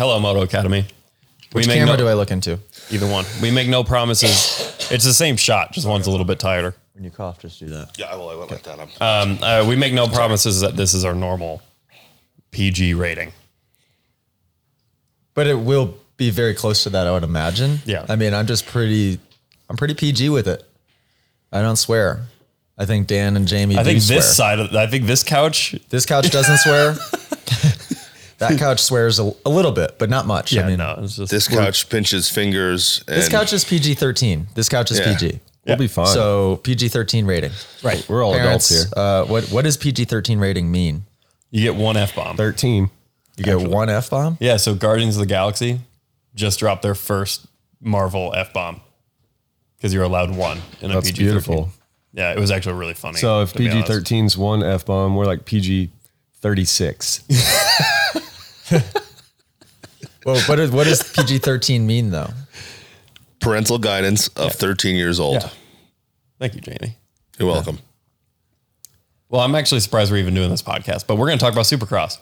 Hello, Moto Academy. Which we make camera no, do I look into? either one. We make no promises. It's the same shot, just one's a little bit tighter. When you cough, just do that. Yeah, well, I went like that. I'm, Um, uh, we make no promises that this is our normal PG rating. But it will be very close to that, I would imagine. Yeah. I mean, I'm just pretty, I'm pretty PG with it. I don't swear. I think Dan and Jamie. I do think swear. this side of I think this couch. This couch doesn't swear. that couch swears a, a little bit, but not much. Yeah, I mean, no, it's just this couch pinches fingers. And this couch is PG 13. This couch is Yeah. PG. We'll be fine. So PG 13 rating. right. we're all Parents, adults here. uh, what what does PG 13 rating mean? You get one f bomb. 13. You get one f bomb. Yeah, so Guardians of the Galaxy just dropped their first Marvel f bomb because you're allowed one in a That's PG. beautiful. Yeah, it was actually really funny. So if PG honest. 13's one F bomb, we're like PG 36. Well, what is what does PG 13 mean though? parental guidance of 13 years old. Yeah. Thank you, Janie. You're welcome. Well, I'm actually surprised we're even doing this podcast, but we're going to talk about Supercross.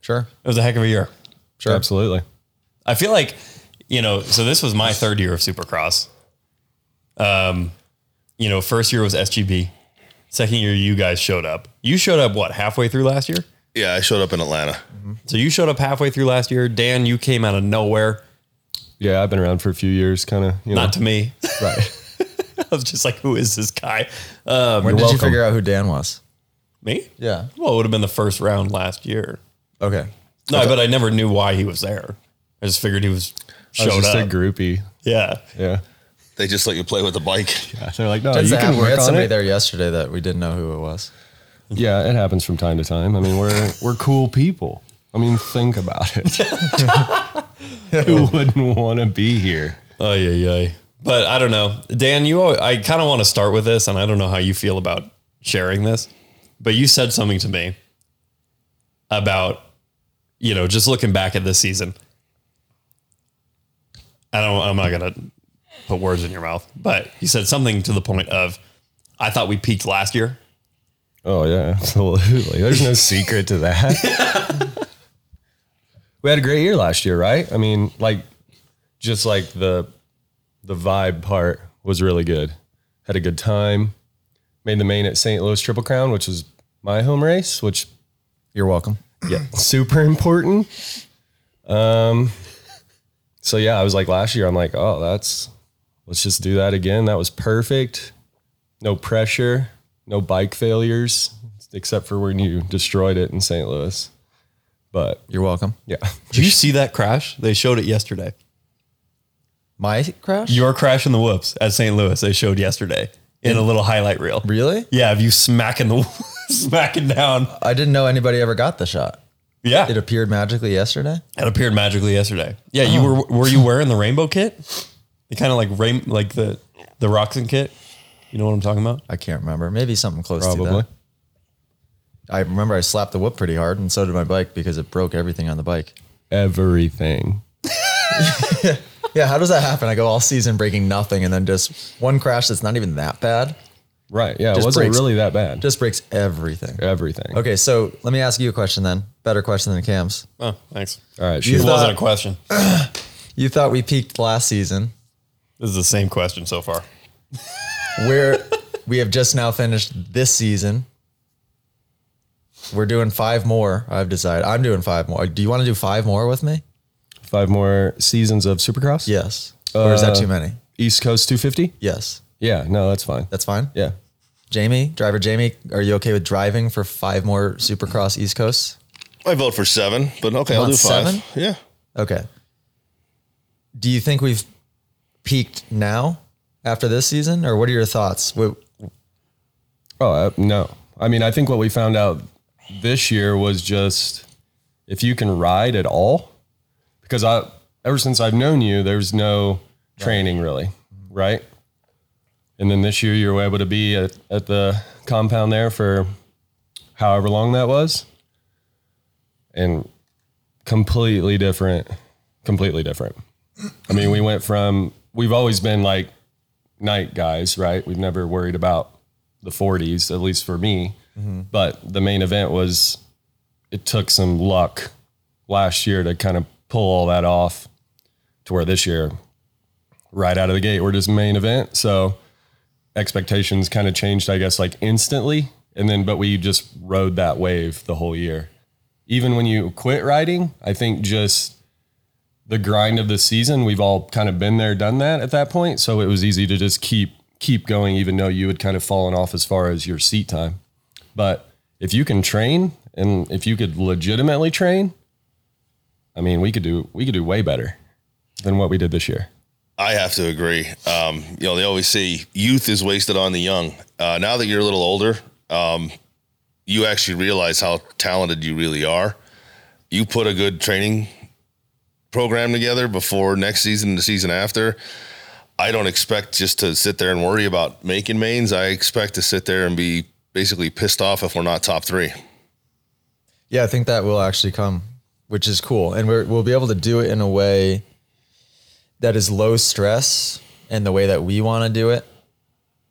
Sure. It was a heck of a year. Sure. Absolutely. I feel like, you know, so this was my third year of Supercross. Um, you know, first year was SGB. Second year, you guys showed up. You showed up what halfway through last year? Yeah, I showed up in Atlanta. So you showed up halfway through last year. Dan, you came out of nowhere. Yeah, I've been around for a few years, kind of. You know, Not to me. right. I was just like, who is this guy? Um, When did welcome. you figure out who Dan was? me? Yeah. Well, it would have been the first round last year. Okay. No, but I never knew why he was there. I just figured he was I was showed just up. a groupie. yeah. Yeah. They just let you play with the bike. Yeah, They're like, no, Tends you to can happen. we had on somebody it. there yesterday that we didn't know who it was. Yeah, it happens from time to time. I mean, we're we're cool people. I mean, think about it. Who wouldn't want to be here? Oh yeah, yeah. But I don't know, Dan. You, I kind of want to start with this, and I don't know how you feel about sharing this. But you said something to me about, you know, just looking back at this season. I don't. I'm not gonna put words in your mouth, but you said something to the point of, I thought we peaked last year. Oh yeah, absolutely. There's no secret to that. we had a great year last year, right? I mean, like just like the the vibe part was really good. Had a good time. Made the main at St. Louis Triple Crown, which was my home race, which You're welcome. yeah, super important. Um so yeah, I was like last year, I'm like, oh, that's let's just do that again. That was perfect. No pressure, no bike failures, except for when you destroyed it in St. Louis. But You're welcome. yeah. Did you see that crash? They showed it yesterday. My crash? Your crash in the whoops at St. Louis. They showed yesterday in a little highlight reel. really? Yeah, of you smacking the smacking down. I didn't know anybody ever got the shot. Yeah, It it, appeared magically yesterday. It appeared magically yesterday. Yeah, you oh. were were you wearing the rainbow kit? The kind of like rain like the the Roxon kit. You know what I'm talking about? I can't remember. Maybe something close to Probably. that. I remember I slapped the whoop pretty hard, and so did my bike because it broke everything on the bike. Everything. Yeah, how does that happen? I go all season breaking nothing, and then just one crash that's not even that bad Right. Yeah. Just it wasn't breaks- really that bad. just breaks everything. everything. Okay, so let me ask you a question then. Better question than Cam's. Oh, thanks. All right. You shoot. thought- wasn't a question. You thought we peaked last season. This is the same question so far. Where we have just now finished this season. We're doing five more. I've decided. I'm doing five more. Do you want to do five more with me? Five more seasons of Supercross. Yes. or is that Uh, too many? East Coast 250. Yes. Yeah. No, that's fine. That's fine. Yeah. Jamie, driver Jamie, are you okay with driving for five more Supercross East Coasts? I vote for seven, but okay, I'll want do five. seven? Yeah. Okay. Do you think we've peaked now after this season, or what are your thoughts? What, Oh uh, no! I mean, I think what we found out this year was just if you can ride at all, because I ever since I've known you, there's no training really, right? And then this year you were able to be at, at the compound there for however long that was, and completely different, completely different. I mean, we went from we've always been like night guys, right? We've never worried about the 40s, at least for me. Mm-hmm. But the main event was it took some luck last year to kind of pull all that off to where this year, right out of the gate, we're just main event. So expectations kind of changed, I guess, like instantly. And then, but we just rode that wave the whole year. Even when you quit riding, I think just the grind of the season, we've all kind of been there, done that at that point. So it was easy to just keep keep going, even though you had kind of fallen off as far as your seat time. But if you can train and if you could legitimately train, I mean, we could do we could do way better than what we did this year. I have to agree. Um, you know, they always say youth is wasted on the young. Uh, now that you're a little older, um, you actually realize how talented you really are. You put a good training program together before next season, and the season after. I don't expect just to sit there and worry about making mains. I expect to sit there and be basically pissed off if we're not top three. Yeah, I think that will actually come, which is cool, and we're, we'll be able to do it in a way that is low stress and the way that we want to do it.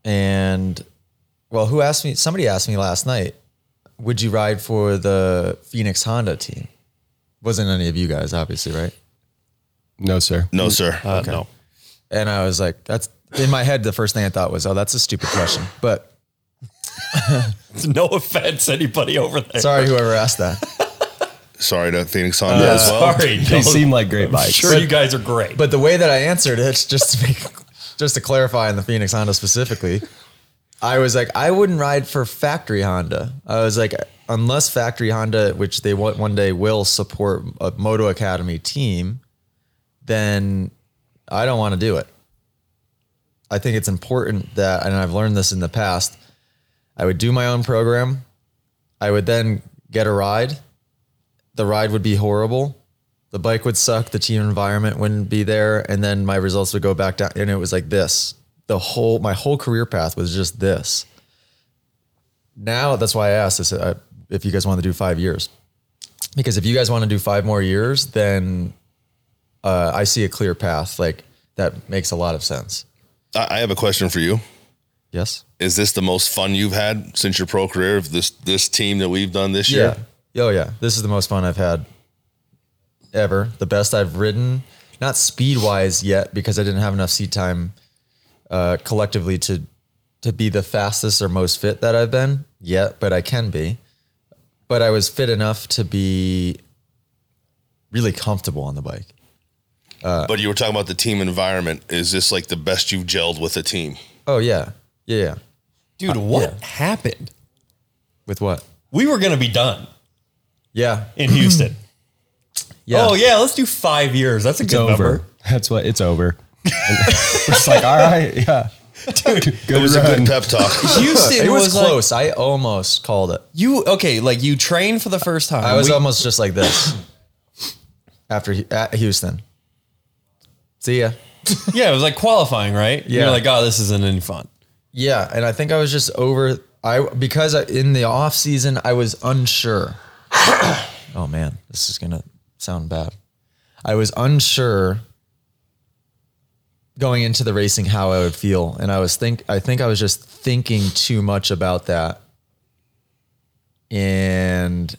And well, who asked me? Somebody asked me last night, would you ride for the Phoenix Honda team? Wasn't any of you guys, obviously, right? No, sir. No, sir. Uh, No. And I was like, that's in my head. The first thing I thought was, oh, that's a stupid question. But No offense, anybody over there. sorry, whoever asked that. Sorry to Phoenix Honda as well. Uh, Sorry, They no. seem like great I'm bikes. sure you guys are great. But the way that I answered it, just to make, just to clarify on the Phoenix Honda specifically, I was like, I wouldn't ride for factory Honda. I was like, unless factory Honda, which they one day will support a Moto Academy team, then I don't want to do it. I think it's important that, and I've learned this in the past, I would do my own program. I would then get a ride. The ride would be horrible the bike would suck, the team environment wouldn't be there, and then my results would go back down. And it was like this. The whole my whole career path was just this. Now that's why I asked this uh, if you guys want to do five years, because if you guys want to do five more years, then uh, I see a clear path. Like that makes a lot of sense. I I have a question for you. Yes. Is this the most fun you've had since your pro career of this this team that we've done this year? Yeah. Oh yeah. This is the most fun I've had ever. The best I've ridden, not speed wise yet, because I didn't have enough seat time uh, collectively to to be the fastest or most fit that I've been yet, but I can be. But I was fit enough to be really comfortable on the bike. Uh, but you were talking about the team environment. Is this like the best you've gelled with a team? Oh yeah. Yeah. yeah. Dude, uh, what yeah. happened? With what? We were going to be done Yeah. in Houston. Yeah. Oh, yeah, let's do five years. That's a It's good over. number. That's what it's over. And we're just like, all right, yeah. Dude, It was a good pep talk. Houston It was, was, like, close. I almost called it. you, okay, like you trained for the first time. I was We- almost just like this after Hu- at Houston. See ya. yeah, it was like qualifying, right? Yeah. You're like, oh, this isn't any fun. Yeah, and I think I was just over. I because I, in the off season I was unsure. oh man, this is gonna sound bad. I was unsure going into the racing how I would feel, and I was think I think I was just thinking too much about that. And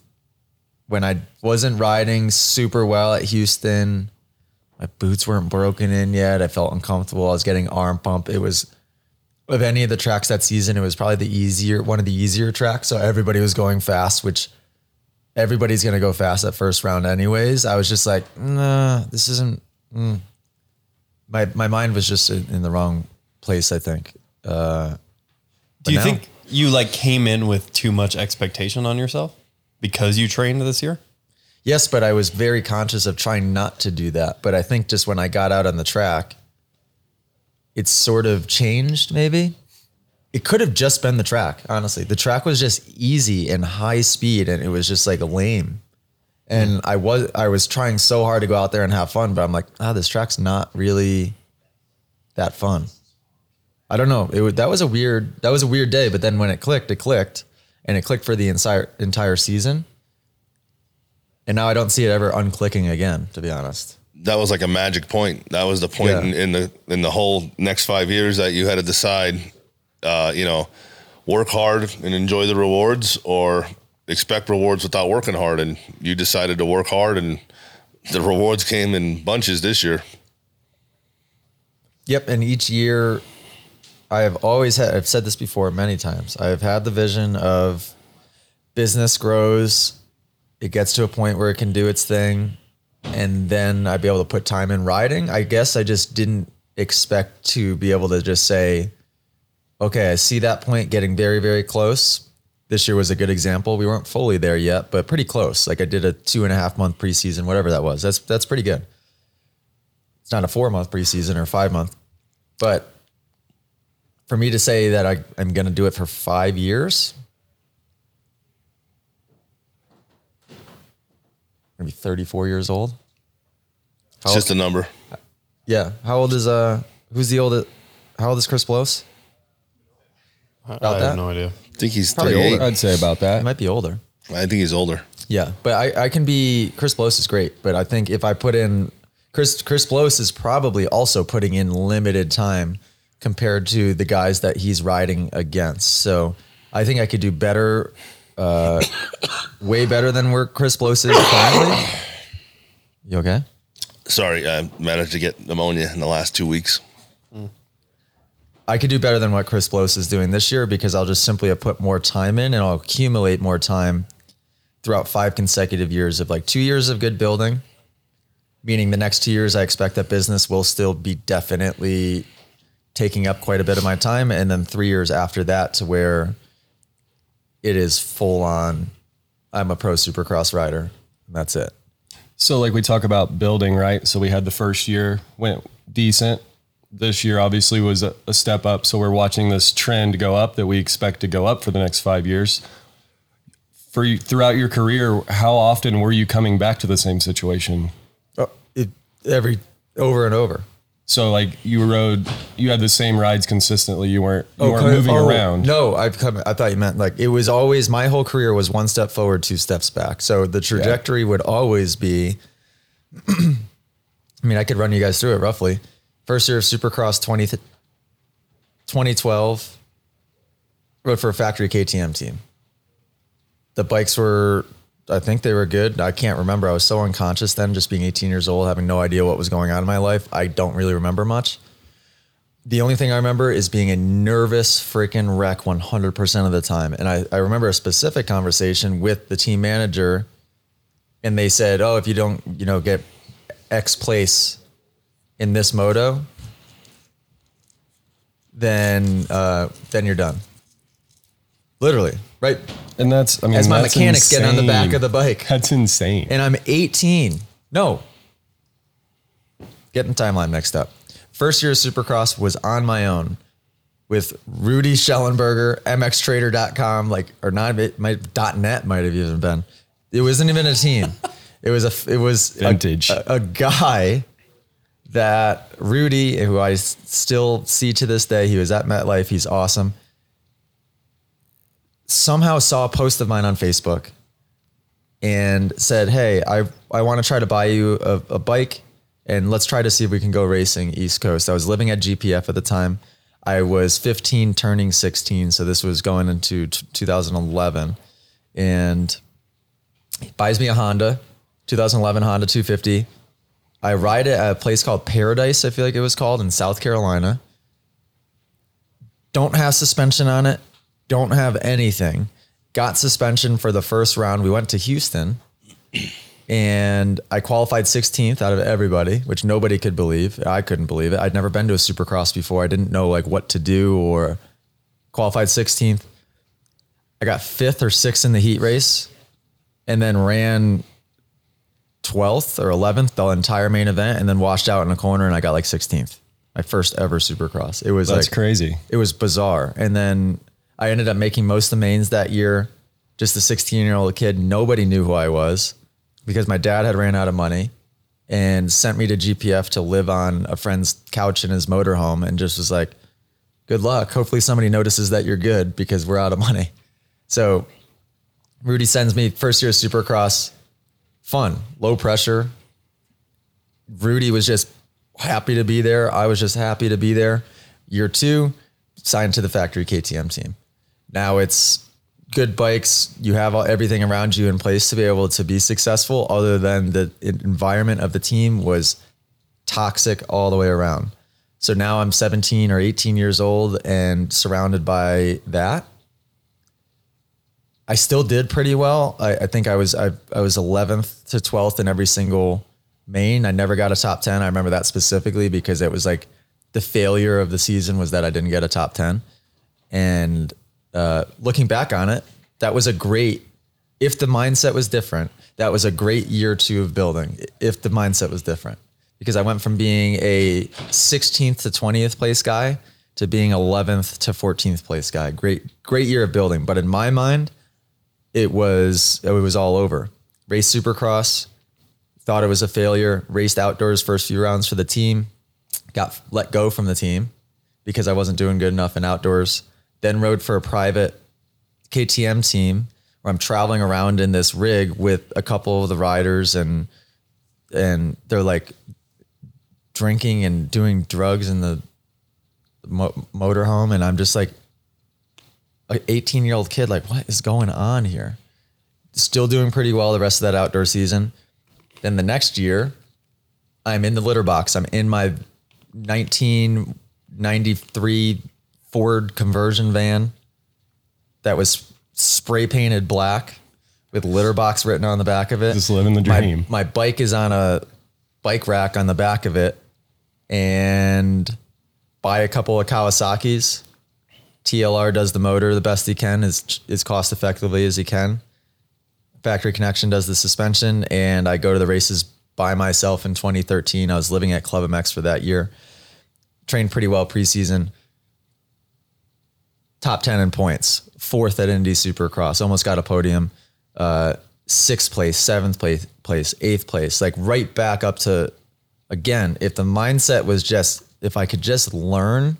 when I wasn't riding super well at Houston, my boots weren't broken in yet. I felt uncomfortable. I was getting arm pump. It was of any of the tracks that season, it was probably the easier one of the easier tracks. So everybody was going fast, which everybody's gonna go fast at first round anyways. I was just like, nah, this isn't. mm. My my mind was just in, in the wrong place. I think. Uh, Do you now- think you like came in with too much expectation on yourself because you trained this year? Yes, but I was very conscious of trying not to do that. But I think just when I got out on the track, it sort of changed maybe. It could have just been the track, honestly. The track was just easy and high speed and it was just like lame. And I was I was trying so hard to go out there and have fun, but I'm like, ah, this track's not really that fun. I don't know. It that was a weird that was a weird day, but then when it clicked, it clicked and it clicked for the entire entire season. And now I don't see it ever unclicking again, to be honest. that was like a magic point. That was the point Yeah. in, in the in the whole next five years that you had to decide, uh, you know, work hard and enjoy the rewards, or expect rewards without working hard. And you decided to work hard and the rewards came in bunches this year. Yep, and each year I have always had I've said this before many times. I have had the vision of business grows, it gets to a point where it can do its thing, and then I'd be able to put time in riding. I guess I just didn't expect to be able to just say, okay, I see that point getting very, very close. This year was a good example. We weren't fully there yet, but pretty close. Like I did a two and a half month preseason, whatever that was. That's that's pretty good. It's not a four month preseason or five month, but for me to say that I, I'm going to do it for five years, I'm gonna be 34 years old. It's just a number. Yeah. How old is uh? Who's the oldest? How old is Chris Blose? I that? have no idea. I think he's Probably 38. older. I'd say about He that. might be older. I think he's older. Yeah, but I, I can be Chris Blose is great, but I think if I put in Chris Chris Blose is probably also putting in limited time compared to the guys that he's riding against. So I think I could do better, uh, way better than where Chris Blose is currently. You okay? Sorry, I managed to get pneumonia in the last two weeks. I could do better than what Chris Blose is doing this year because I'll just simply have put more time in and I'll accumulate more time throughout five consecutive years of like two years of good building. Meaning the next two years, I expect that business will still be definitely taking up quite a bit of my time. And then three years after that to where it is full on, I'm a pro supercross rider. And that's it. So, like we talk about building, right? So, we had the first year went decent. This year, obviously, was a, a step up. So, we're watching this trend go up that we expect to go up for the next five years. For you, throughout your career, how often were you coming back to the same situation? Oh, it, every over and over. So, like you rode, you had the same rides consistently. You weren't, you oh, weren't Okay. moving Oh, around. No, I've come. I thought you meant like it was always my whole career was one step forward, two steps back. So the trajectory would always be. I mean, I could run you guys through it roughly. First year of Supercross 20, 2012, rode for a factory KTM team. The bikes were, I think they were good. I can't remember. I was so unconscious then, just being 18 years old, having no idea what was going on in my life. I don't really remember much. The only thing I remember is being a nervous freaking wreck 100% of the time. And I, I remember a specific conversation with the team manager, and they said, Oh, if you don't, you know, get X place in this moto, then uh, then you're done. Literally, right? And that's, I mean, As my mechanics get on the back of the bike. That's insane. And I'm 18. No. Getting timeline mixed up. First year of Supercross was on my own with Rudy Schellenberger, MXTrader.com, like, or not, my might, .net might have even been. It wasn't even a team. It was a, it was a- Vintage. A, a guy that Rudy, who I still see to this day, he was at MetLife. He's awesome. Somehow saw a post of mine on Facebook and said, "Hey, I I want to try to buy you a, a bike, and let's try to see if we can go racing East Coast." I was living at GPF at the time. I was 15, turning 16, so this was going into t- 2011, and he buys me a Honda, 2011 Honda 250. I ride it at a place called Paradise. I feel like it was called in South Carolina. Don't have suspension on it. Don't have anything. Got suspension for the first round. We went to Houston and I qualified 16th out of everybody, which nobody could believe. I couldn't believe it. I'd never been to a supercross before. I didn't know like what to do or qualified 16th. I got fifth or sixth in the heat race and then ran 12th or 11th the entire main event and then washed out in a corner and I got like 16th. My first ever supercross. It was That's like crazy. it was bizarre. And then I ended up making most of the mains that year. Just a 16 year old kid. Nobody knew who I was because my dad had ran out of money and sent me to GPF to live on a friend's couch in his motorhome and just was like, good luck. Hopefully somebody notices that you're good because we're out of money. So Rudy sends me first year supercross, fun, low pressure. Rudy was just happy to be there. I was just happy to be there. Year two, signed to the factory KTM team. Now it's good bikes, you have all, everything around you in place to be able to be successful. Other than the environment of the team was toxic all the way around. So now I'm 17 or 18 years old and surrounded by that. I still did pretty well. I, I think I was I, I was 11th to 12th in every single main. I never got a top 10. I remember that specifically because it was like the failure of the season was that I didn't get a top 10. And uh, looking back on it, that was a great, if the mindset was different, that was a great year two of building, if the mindset was different. Because I went from being a 16th to 20th place guy to being 11th to 14th place guy. Great, great year of building. But in my mind, it was it was all over. Race Supercross, thought it was a failure. Raced outdoors first few rounds for the team, got let go from the team because I wasn't doing good enough in outdoors. Then rode for a private KTM team where I'm traveling around in this rig with a couple of the riders and and they're like drinking and doing drugs in the mo- motorhome. And I'm just like an 18 year old kid like what is going on here? Still doing pretty well the rest of that outdoor season. Then the next year I'm in the litter box. I'm in my 1993 Ford conversion van that was spray painted black with litter box written on the back of it. Just living the My- dream. My, bike is on a bike rack on the back of it and buy a couple of Kawasaki's. TLR does the motor the best he can, as, as cost effectively as he can. Factory Connection does the suspension, and I go to the races by myself in 2013. I was living at Club MX for that year. Trained pretty well preseason. Top 10 in points. Fourth at Indy Supercross. Almost got a podium. Uh, sixth place, seventh place, place, eighth place. Like right back up to, again, if the mindset was just, if I could just learn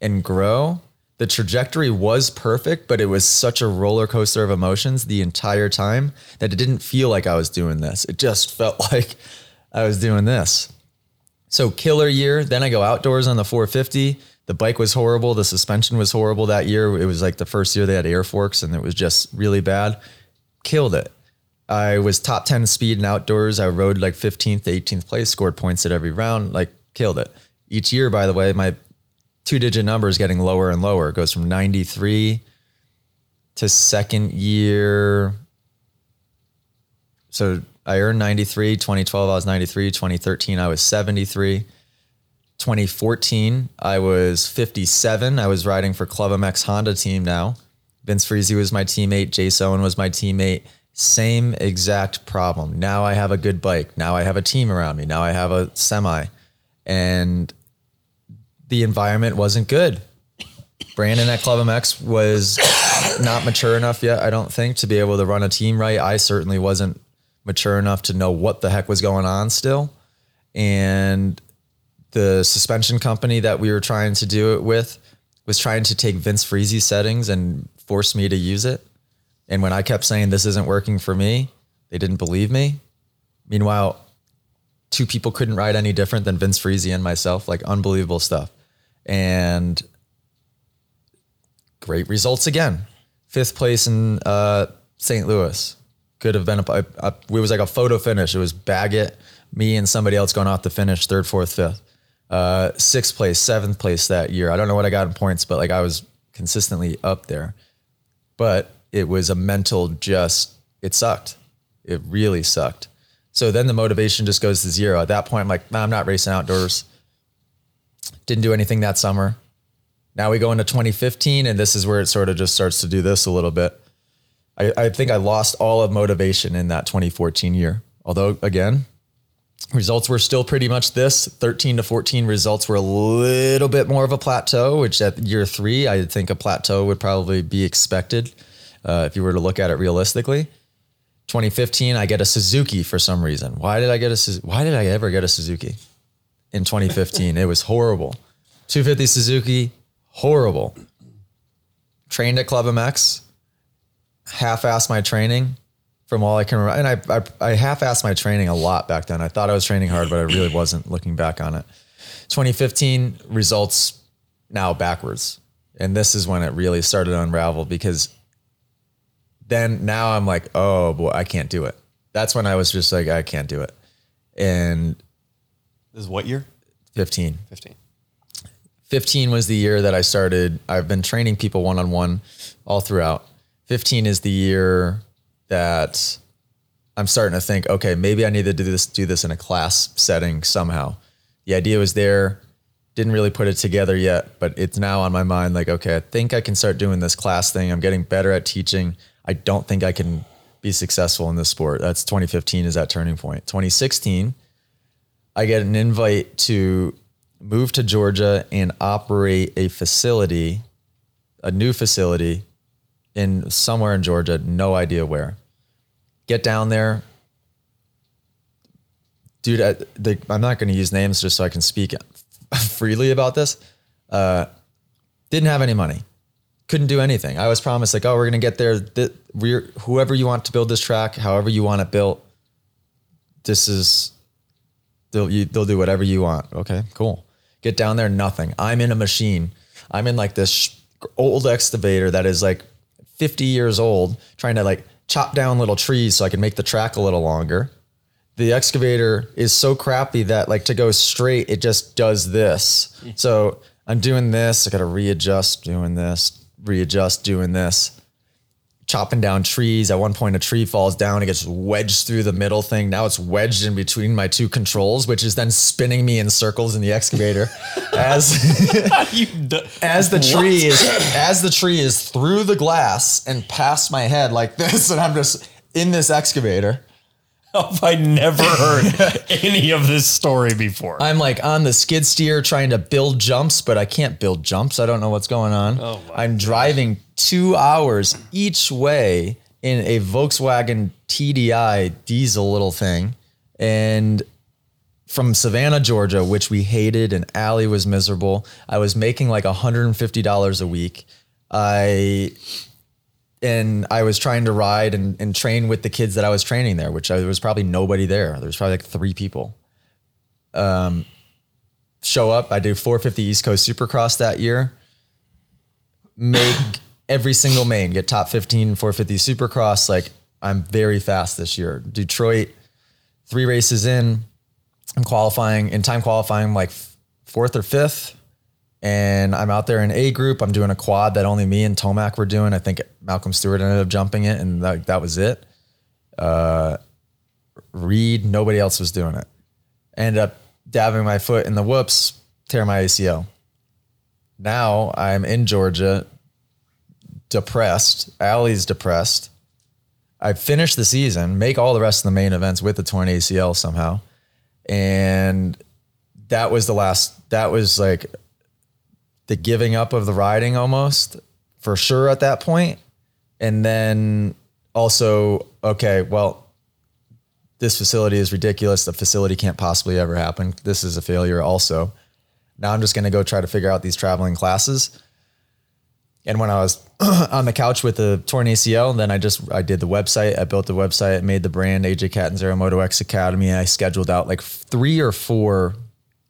and grow, the trajectory was perfect, but it was such a roller coaster of emotions the entire time that it didn't feel like I was doing this. It just felt like I was doing this. So killer year. Then I go outdoors on the 450. The bike was horrible. The suspension was horrible that year. It was like the first year they had air forks and it was just really bad. Killed it. I was top 10 speed and outdoors. I rode like 15th to 18th place, scored points at every round, like killed it. Each year, by the way, my two digit number is getting lower and lower. It goes from 93 to second year. So I earned 93. 2012, I was 93. 2013, I was 73. 2014, I was 57. I was riding for Club MX Honda team now. Vince Friese was my teammate. Jace Owen was my teammate. Same exact problem. Now I have a good bike. Now I have a team around me. Now I have a semi. And the environment wasn't good. Brandon at Club MX was not mature enough yet, I don't think, to be able to run a team right. I certainly wasn't mature enough to know what the heck was going on still. And the suspension company that we were trying to do it with was trying to take Vince Friese settings and force me to use it. And when I kept saying this isn't working for me, they didn't believe me. Meanwhile, two people couldn't ride any different than Vince Friese and myself, like unbelievable stuff. And great results again. Fifth place in uh, St. Louis. Could have been a, a, a- it was like a photo finish. It was Baggett, me, and somebody else going off the finish, third, fourth, fifth. Uh, sixth place, seventh place that year. I don't know what I got in points, but like I was consistently up there. But it was a mental just, it sucked. It really sucked. So then the motivation just goes to zero. At that point, I'm like, nah, I'm not racing outdoors. Didn't do anything that summer. Now we go into 2015, and this is where it sort of just starts to do this a little bit. I, I think I lost all of motivation in that 2014 year. Although, again, results were still pretty much this 13 to 14 results were a little bit more of a plateau, which at year three, I think a plateau would probably be expected uh, if you were to look at it realistically. 2015, I get a Suzuki for some reason. Why did I get a Why did I ever get a Suzuki in 2015? it was horrible. 250 Suzuki, horrible. Trained at Club MX, half-assed my training from all I can remember. And I, I, I half-assed my training a lot back then. I thought I was training hard, but I really wasn't looking back on it. 2015 results now backwards. And this is when it really started to unravel because then now I'm like, oh boy, I can't do it. That's when I was just like, I can't do it. And This is what year? 15. 15. 15 was the year that I started. I've been training people one on one all throughout. 15 is the year that I'm starting to think, okay, maybe I need to do this, do this in a class setting somehow. The idea was there, didn't really put it together yet, but it's now on my mind. Like, okay, I think I can start doing this class thing. I'm getting better at teaching. I don't think I can be successful in this sport. That's 2015 is that turning point. 2016, I get an invite to move to Georgia and operate a facility, a new facility in somewhere in Georgia, no idea where. Get down there. Dude, I, the, I'm not going to use names just so I can speak freely about this. Uh, didn't have any money. Couldn't do anything. I was promised like, oh, we're going to get there. Th- we're whoever you want to build this track, however you want it built. This is they'll you, they'll do whatever you want. Okay, cool. Get down there, nothing. I'm in a machine. I'm in like this old excavator that is like 50 years old, trying to like chop down little trees so I can make the track a little longer. The excavator is so crappy that like to go straight, it just does this. So I'm doing this. I got to readjust, doing this, readjust, doing this chopping down trees. At one point, a tree falls down. It gets wedged through the middle thing. Now it's wedged in between my two controls, which is then spinning me in circles in the excavator as d- as the tree is as the tree is through the glass and past my head like this, and I'm just in this excavator. I never heard any of this story before? I'm like on the skid steer trying to build jumps, but I can't build jumps. I don't know what's going on. Oh my I'm driving two hours each way in a Volkswagen TDI diesel little thing. And from Savannah, Georgia, which we hated, and Allie was miserable. I was making like $150 a week. I and I was trying to ride and, and train with the kids that I was training there, which I, there was probably nobody there. There was probably like three people. Um, show up. I do 450 East Coast Supercross that year. Make every single main, get top 15 450 Supercross. Like I'm very fast this year. Detroit, three races in, I'm qualifying in time qualifying like fourth or fifth. And I'm out there in A group. I'm doing a quad that only me and Tomac were doing. I think Malcolm Stewart ended up jumping it, and that, that was it. Uh, Reed, nobody else was doing it. Ended up dabbing my foot in the whoops, tear my ACL. Now I'm in Georgia, depressed. Allie's depressed. I finish the season, make all the rest of the main events with the torn ACL somehow. And that was the last, that was like the giving up of the riding almost for sure at that point. And then also, okay, well, this facility is ridiculous. The facility can't possibly ever happen. This is a failure also. Now I'm just going to go try to figure out these traveling classes. And when I was on the couch with the torn ACL, then I just I did the website. I built the website, made the brand AJ Catanzaro Moto X Academy. I scheduled out like three or four,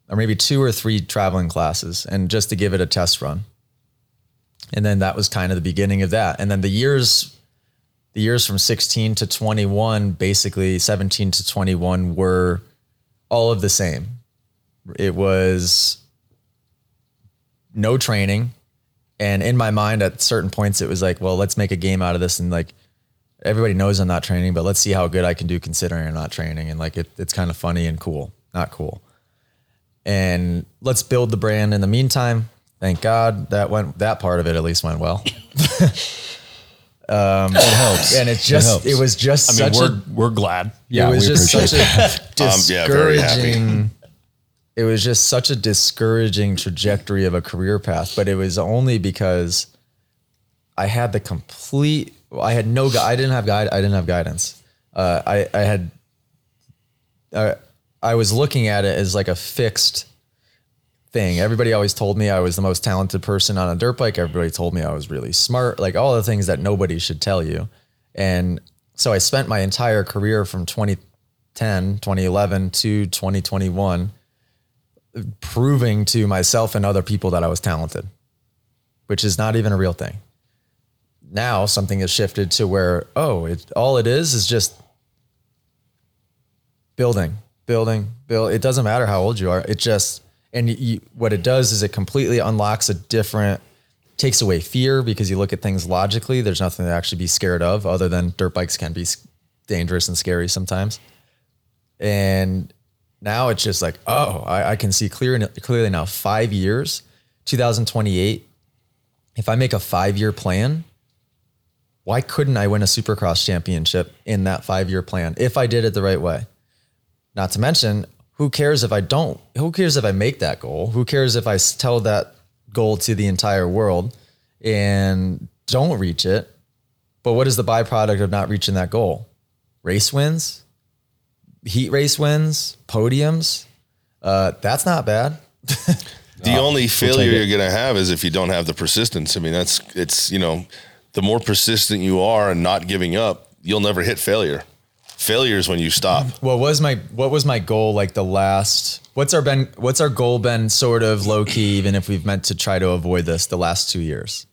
or maybe two or three traveling classes, and just to give it a test run. And then that was kind of the beginning of that. And then the years, the years from 16 to 21, basically 17 to 21 were all of the same. It was no training. And in my mind, at certain points, it was like, well, let's make a game out of this. And like, everybody knows I'm not training, but let's see how good I can do considering I'm not training. And like, it, it's kind of funny and cool, not cool. And let's build the brand in the meantime. Thank God that went, that part of it at least went well. Um, It helps. And it just, helps. it was just I mean, such we're a, we're glad. Yeah, it was we just appreciate such a Um, yeah, very happy. discouraging. It was just such a discouraging trajectory of a career path, but it was only because I had the complete. I had no. I didn't have guide. I didn't have guidance. Uh, I I had. Uh, I was looking at it as like a fixed thing. Everybody always told me I was the most talented person on a dirt bike. Everybody told me I was really smart, like all the things that nobody should tell you. And so I spent my entire career from 2010, 2011 to 2021 proving to myself and other people that I was talented, which is not even a real thing. now something has shifted to where oh it all it is is just building building build it doesn't matter how old you are it just and you, what it does is it completely unlocks a different takes away fear because you look at things logically there's nothing to actually be scared of other than dirt bikes can be dangerous and scary sometimes and now it's just like oh i, I can see clear, clearly now five years 2028 if i make a five year plan why couldn't I win a supercross championship in that five year plan if I did it the right way? Not to mention, who cares if I don't? Who cares if I make that goal? Who cares if I tell that goal to the entire world and don't reach it? But what is the byproduct of not reaching that goal? Race wins, heat race wins, podiums. Uh, that's not bad. The only failure take it. you're going to have is if you don't have the persistence. I mean, that's it's you know, the more persistent you are and not giving up, you'll never hit failure. Failure is when you stop. What was my what was my goal like the last what's our been what's our goal been sort of low key even if we've meant to try to avoid this the last 2 years?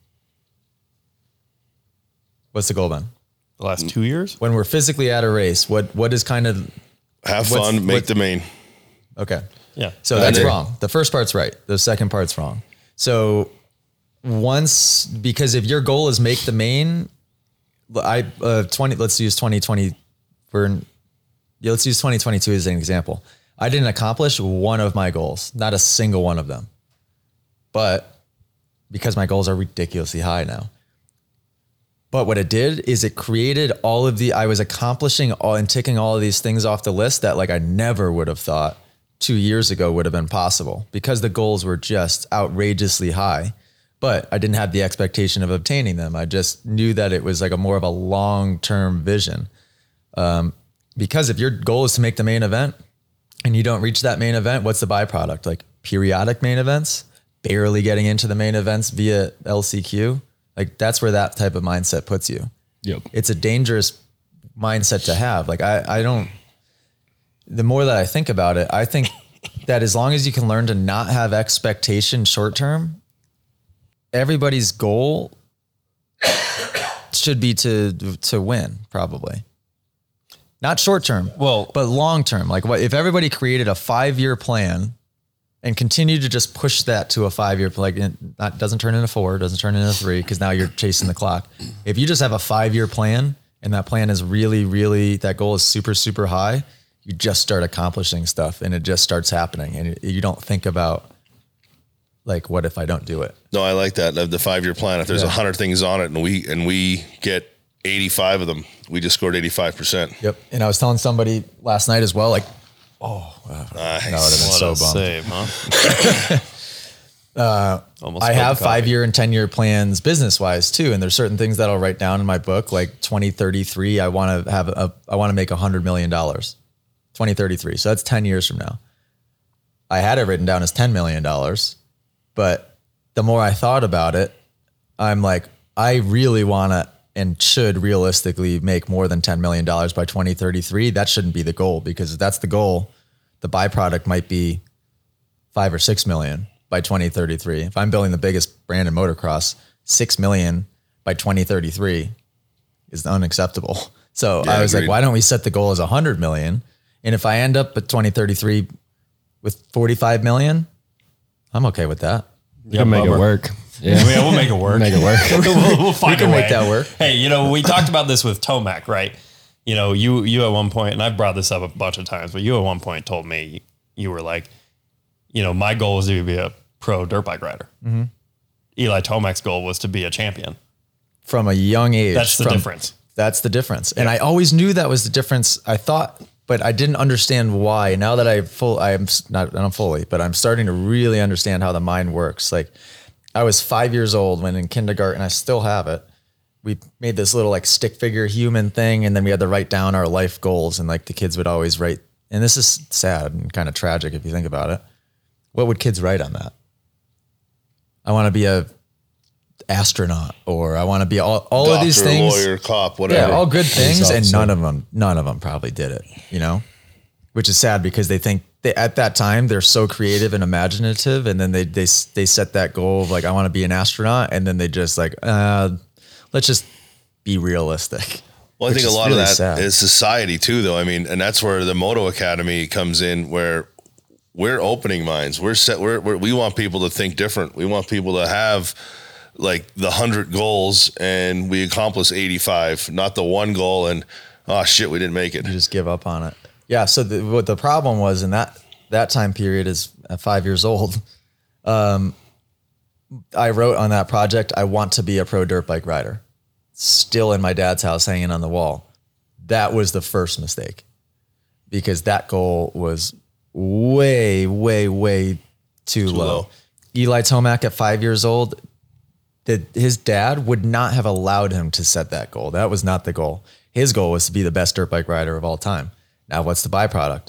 What's the goal been? The last two years? When we're physically at a race, what what is kind of Have What's- fun, make the main. okay. Yeah. So that's then- wrong. The first part's right. The second part's wrong. So once because if your goal is make the main, I uh, twenty. Let's use twenty twenty. We're yeah, let's use twenty twenty two as an example. I didn't accomplish one of my goals, not a single one of them. But because my goals are ridiculously high now. But what it did is it created all of the I was accomplishing all and ticking all of these things off the list that like I never would have thought two years ago would have been possible because the goals were just outrageously high. But I didn't have the expectation of obtaining them. I just knew that it was like a more of a long term vision. Um, because if your goal is to make the main event and you don't reach that main event, what's the byproduct? Like periodic main events, barely getting into the main events via LCQ. Like that's where that type of mindset puts you Yep. it's a dangerous mindset to have. Like I, I don't. The more that I think about it, I think that as long as you can learn to not have expectation short term, everybody's goal should be to to win probably. Not short term, Well- but long term. Like what if everybody created a five year plan and continue to just push that to a five year like it not doesn't turn into four, doesn't turn into three because now you're chasing the clock. If you just have a five year plan and that plan is really, really that goal is super, super high, you just start accomplishing stuff and it just starts happening and you don't think about like what if I don't do it? No, I like that. The- The five year plan. If there's a Yeah. hundred things on it and we and we get eighty five of them, we just scored eighty five percent. Yep. And I was telling somebody last night as well, like, Oh, nice. that would have been What so a bummed. save, huh? Uh, Almost I have five year and 10 year plans business wise too. And there's certain things that I'll write down in my book, like 2033, I want to have a, I want to make a hundred million dollars, 2033. So that's 10 years from now. I had it written down as $10 million, but the more I thought about it, I'm like, I really want to and should realistically make more than $10 million by 2033. That shouldn't be the goal because if that's the goal, the byproduct might be five or six million by 2033. If I'm building the biggest brand in motocross, six million by 2033 is unacceptable. So I was agreed. like, why don't we set the goal as 100 million? And if I end up at 2033 with 45 million, I'm okay with that. You can make it work. Yeah. Yeah, we'll make it work. make it work. we'll, we'll find can a make that work. Hey, you know, we talked about this with Tomac, right? You know, you you at one point, and I've brought this up a bunch of times, but you at one point told me you were like, you know, my goal is to be a pro dirt bike rider. Mm-hmm. Eli Tomac's goal was to be a champion. From a young age. That's the from- difference. That's the difference. And I always knew that was the difference. I thought, but I didn't understand why. Now that I full, I'm s- not, not fully, but I'm starting to really understand how the mind works. Like I was five years old when in kindergarten, I still have it. We made this little like stick figure human thing, and then we had to write down our life goals. And like the kids would always write, and this is sad and kind of tragic if you think about it. What would kids write on that? I want to be a astronaut, or I want to be all, all of these things. lawyer, cop, whatever. Yeah, all good things, and none of them, none of them probably did it. You know, which is sad because they think they, at that time they're so creative and imaginative, and then they they they set that goal of like I want to be an astronaut, and then they just like uh, let's just be realistic. Well, I think a lot really of that sad. is society too, though. I mean, and that's where the Moto Academy comes in, where we're opening minds. We're set. We're, we're we want people to think different. We want people to have like the hundred goals, and we accomplish eighty-five, not the one goal, and oh shit, we didn't make it. You just give up on it. Yeah. So the, what the problem was in that that time period is at five years old. Um, I wrote on that project, I want to be a pro dirt bike rider. Still in my dad's house, hanging on the wall. That was the first mistake because that goal was way, way, way too, low. low. Eli Tomac at five years old, that his dad would not have allowed him to set that goal. That was not the goal. His goal was to be the best dirt bike rider of all time. Now, what's the byproduct?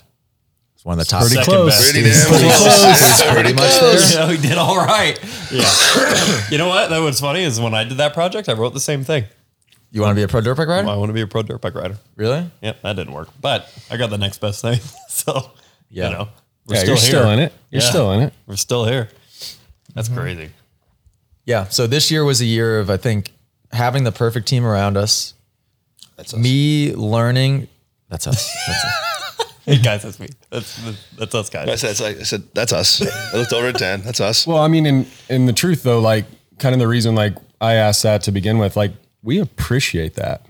It's one of the top. pretty Second close. best. Pretty damn close. pretty much there. Yeah, we did all right. Yeah. you know what? That was funny is when I did that project, I wrote the same thing. You want to be a pro dirt bike rider? I want to be a pro dirt bike rider. Really? Yep, that didn't work. But I got the next best thing. So, Yeah. you know, we're Yeah, still you're here. still in it. You're Yeah. still in it. We're still here. That's mm-hmm. crazy. Yeah. So this year was a year of I think having the perfect team around us. That's us. Me learning. That's us. That's us. Hey guys, that's me. That's that's us I guys. said, it's like- I said, that's us. I looked over at Dan. That's us. Well, I mean, in in the truth though, like kind of the reason like I asked that to begin with, like we appreciate that.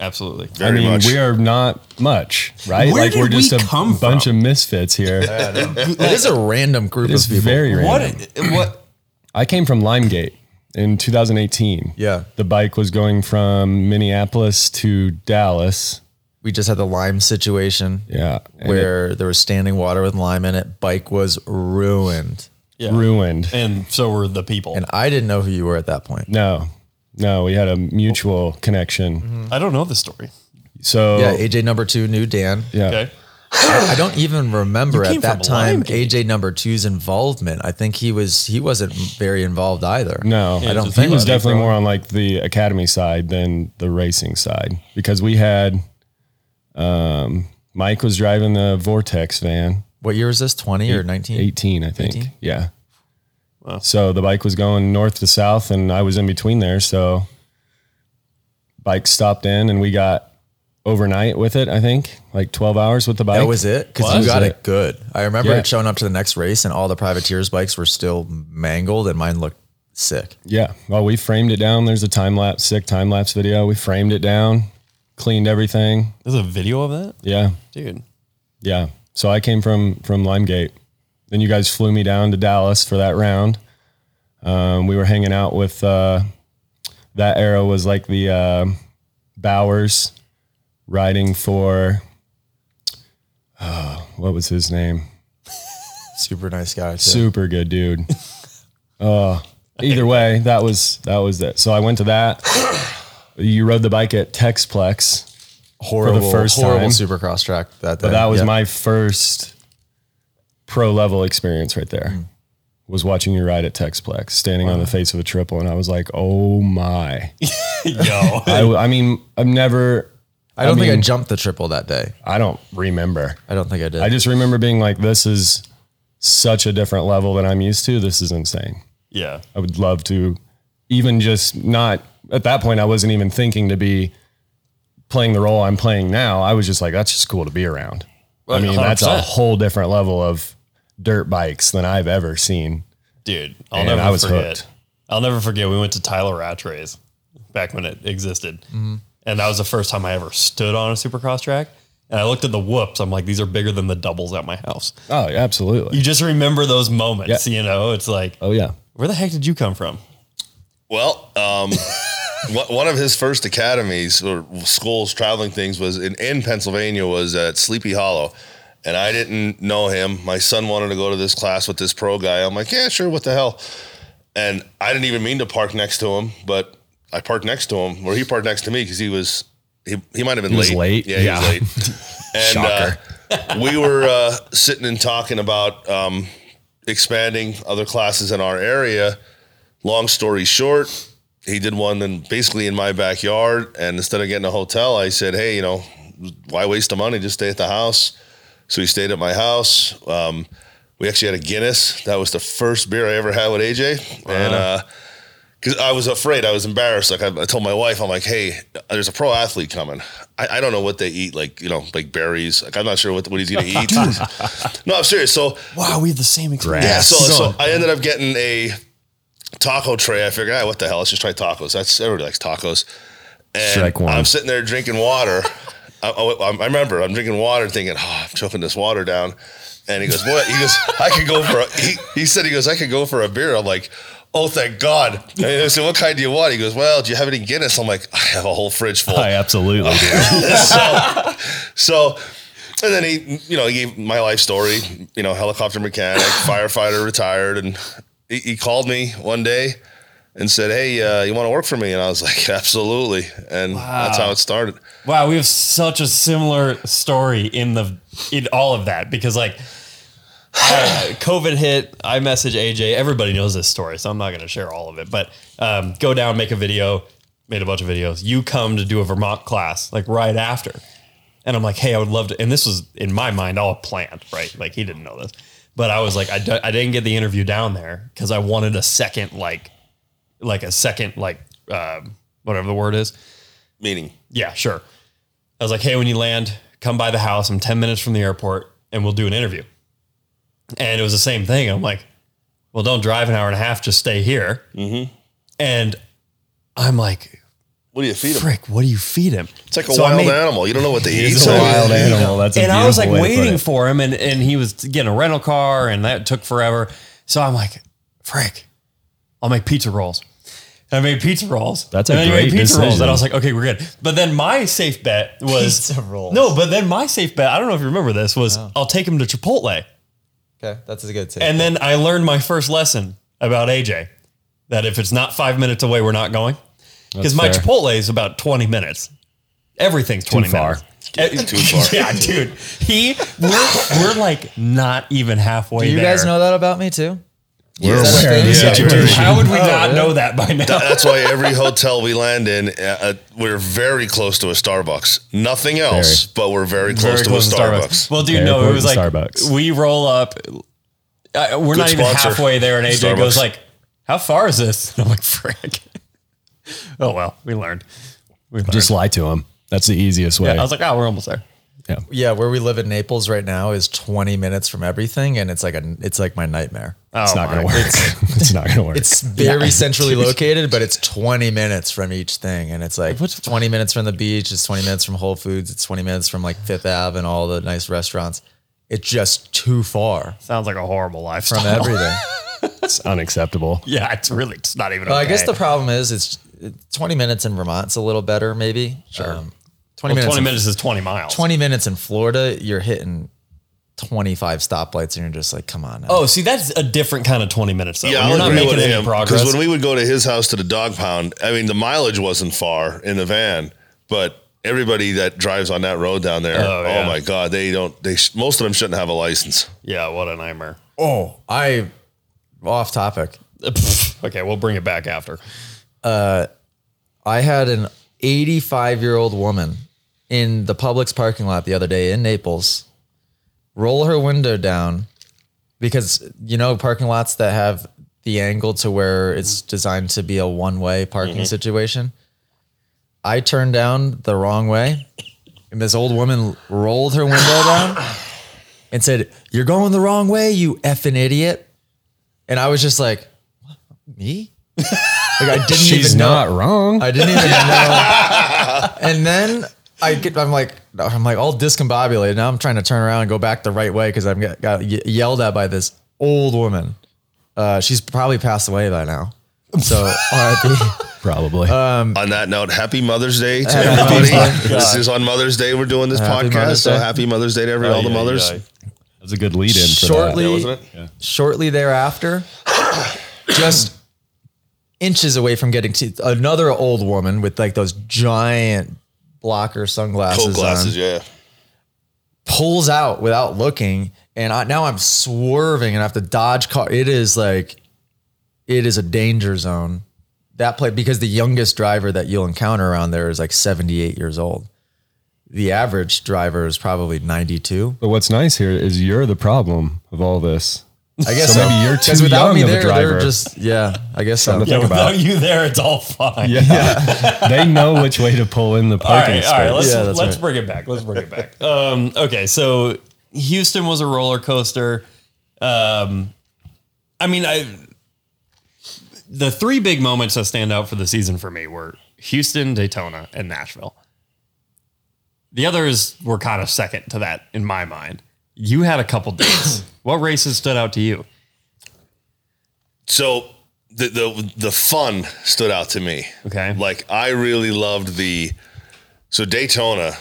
Absolutely. I mean, much. we are not much, right? Where like did we're just we a come bunch from? of misfits here. it is a random group It's of people. very What random. what I came from Limegate in 2018. Yeah. The bike was going from Minneapolis to Dallas. We just had the lime situation Yeah. and where there was standing water with lime in it. Bike was ruined. it ruined. and so were the people. And I didn't know who you were at that point. No, no, we had a mutual connection. I don't know the story. So Yeah, AJ number two knew Dan. yeah. Okay. I don't even remember at that time AJ number two's involvement. I think he was he wasn't very involved either. No, Yeah, I don't think he was definitely more on like the academy side than the racing side because we had um, Mike was driving the Vortex van, What year was this? 20 or 19? 18, I think. 18? Yeah. So the bike was going north to south, and I was in between there. So bike stopped in, and we got overnight with it. I think like 12 hours with the bike. That was it? Because you got it? it good. I remember Yeah. it showing up to the next race and all the privateers bikes were still mangled and mine looked sick. Yeah. Well, we framed it down. There's a time lapse, sick time lapse video. We framed it down, cleaned everything. There's a video of that? Yeah. Dude. Yeah. So I came from from Limegate. Then you guys flew me down to Dallas for that round. Um, we were hanging out with uh, that era was like the uh, Bowers riding for uh, what was his name? Super nice guy. Too. Super good dude. Uh, either way, that was that was it. So I went to that. You rode the bike at Texplex. horrible, first horrible time. supercross track that day. But that was Yeah. my first pro level experience right there. Mm. Was watching you ride at Texplex, standing on the face of a triple, and I was like, "Oh my!" Yo. I, I mean, I've never. I don't think I jumped the triple that day. I don't remember. I don't think I did. I just remember being like, "This is such a different level than I'm used to. This is insane." yeah. I would love to, even just not at that point. I wasn't even thinking to be playing the role I'm playing now. I was just like, "That's just cool to be around." I mean, that's a whole different level of dirt bikes than I've ever seen. Dude, I'll And never I was forget. hooked. I'll never forget. We went to Tyler Rattray's back when it existed, Mm-hmm. and that was the first time I ever stood on a Supercross track. And I looked at the whoops. I'm like, these are bigger than the doubles at my house. Oh, yeah, absolutely. You just remember those moments. Yeah. You know, it's like, oh yeah. where the heck did you come from? Well, um, one of his first academies or schools traveling things was in, in Pennsylvania was at Sleepy Hollow. And I didn't know him. My son wanted to go to this class with this pro guy. I'm like, yeah, sure, what the hell? And I didn't even mean to park next to him, but I parked next to him, or he parked next to me because he was he, he might have been He was late. late? Yeah, he Yeah. was late. And uh, we were uh, sitting and talking about um, expanding other classes in our area. Long story short, he did one in basically in my backyard. And instead of getting a hotel, I said, hey, you know, why waste the money? Just stay at the house. So he stayed at my house. Um, we actually had a Guinness. That was the first beer I ever had with AJ. And uh, because I was afraid, I was embarrassed. Like I, I told my wife, I'm like, hey, there's a pro athlete coming. I, I don't know what they eat, like you know, like berries. Like I'm not sure what what he's gonna eat. no, I'm serious. So Wow, we have the same experience. yeah, so, Keep so. I ended up getting a taco tray. I figured, ah, what the hell? Let's just try tacos. That's everybody likes tacos. And. I'm sitting there drinking water. I, I, I remember I'm drinking water, thinking, oh, I'm choking this water down. And he goes, what? He goes, I could go for. A, he, he said, he goes, I could go for a beer. I'm like. Oh, thank God. And I said, What kind do you want? He goes, Well, do you have any Guinness? I'm like, I have a whole fridge full I absolutely do. so, so, and then he, you know, he gave my life story, you know, helicopter mechanic, firefighter, retired. And he, he called me one day and said, Hey, uh, you want to work for me? And I was like, Absolutely. And that's how it started. Wow, we have such a similar story in the in all of that because like I, COVID hit, I message AJ. Everybody knows this story, so I'm not going to share all of it. But um, go down, make a video, made a bunch of videos. You come to do a Vermont class like right after, and I'm like, hey, I would love to. And this was in my mind all planned, right? Like he didn't know this, but I was like, I, d- I didn't get the interview down there because I wanted a second like like a second like um, whatever the word is. Meaning, Yeah, sure. I was like, hey, when you land, come by the house. I'm 10 minutes from the airport and we'll do an interview. And it was the same thing. I'm like, well, don't drive an hour and a half, just stay here. And I'm like, what do you feed him? frick, what do you feed him? It's like a So I wild made- animal. You don't know what they eat. He's a So- wild animal. That's a and I was like beautiful way to put waiting it. for him, and and he was getting a rental car, and that took forever. So I'm like, frick, I'll make pizza rolls. And I made pizza rolls. That's a and then he made great pizza rolls, decision. and I was like, okay, we're good. But then my safe bet was Pizza rolls. No, but then my safe bet, I don't know if you remember this, was oh. I'll take him to Chipotle. Okay, that's a good take. And then I learned my first lesson about AJ that if it's not five minutes away, we're not going. Because my fair. Chipotle is about 20 minutes. Everything's 20 far. minutes. Too far. yeah, dude. He we're, we're like not even halfway Do you there. guys know that about me too? Yes. Is that a thing? Yeah, Dude, we're- how would we Oh, not yeah. know that by now? That's why every hotel we land in, uh, uh, we're very close to a Starbucks. Nothing else, but we're very close to a Starbucks. Well, dude, Very no, it was like Starbucks. we roll up. Uh, we're not even sponsor. halfway there, and AJ Starbucks. goes like, "How far is this?" And I'm like, "Frick." oh well, we learned. We learned. Just lie to him. That's the easiest way. I was like, "Oh, we're almost there." yeah. Yeah, where we live in Naples right now is 20 minutes from everything, and it's like a it's like my nightmare. Oh, It's not going to work. It's, not going to work. It's very centrally located, but it's 20 minutes from each thing, and it's like 20 minutes from the beach. It's 20 minutes from Whole Foods. It's 20 minutes from like Fifth Ave and all the nice restaurants. It's just too far Sounds like a horrible lifestyle. from everything. It's unacceptable. yeah, it's really it's not even. Well, I guess the problem is it's 20 minutes in Vermont's a little better, maybe. Sure. Um, 20 Well, minutes. twenty in- minutes is twenty miles. 20 minutes in Florida, you're hitting 25 stoplights, and you're just like, come on. Now. Oh, see, that's a different kind of twenty minutes. Though. Yeah, you're I'll not making any him progress. because when we would go to his house to the dog pound, I mean, the mileage wasn't far in the van, but everybody that drives on that road down there, Oh, oh, my god, they don't. They sh- most of them shouldn't have a license. yeah, what a nightmare. oh, I off topic. okay, we'll bring it back after. Uh, I had an 85 year old woman in the Publix parking lot the other day in Naples roll her window down because you know parking lots that have the angle to where it's mm-hmm. designed to be a one way parking mm-hmm. situation. I turned down the wrong way and this old woman rolled her window down and said, You're going the wrong way, you effing idiot. And I was just like, "What? Me? Like I didn't She's even know. not wrong. I didn't even know. and then I get, I'm like, I'm like all discombobulated. Now I'm trying to turn around and go back the right way because I've got, got yelled at by this old woman. Uh, she's probably passed away by now. So RIP. Probably. Uh, On that note, happy Mother's Day to Happy everybody. Mother's Day. This is on Mother's Day. We're doing this Happy podcast, so happy Mother's Day to every all the Ay, ay, mothers. ay. That's a good lead in for shortly, Yeah, wasn't it? shortly thereafter, just inches away from getting to another old woman with like those giant blocker sunglasses Cold glasses, on. yeah. pulls out without looking and I, now i'm swerving and i have to dodge car it is like it is a danger zone that play because the youngest driver that you'll encounter around there is like 78 years old the average driver is probably 92 But what's nice here is you're the problem of all this. I guess So so. maybe you're too 'Cause without young me of a there, they're driver. just yeah. I guess so. Something to Yeah, think about. without you there, it's all fine. Yeah. they know which way to pull in the All parking right, space. all right. Let's Yeah, let's right. bring it back. Let's bring it back. Um, okay, so Houston was a roller coaster. Um, I mean, I the three big moments that stand out for the season for me were Houston, Daytona, and Nashville. The others were kind of second to that in my mind. You had a couple dates. what races stood out to you? So the the the fun stood out to me. Okay. Like I really loved the so Daytona.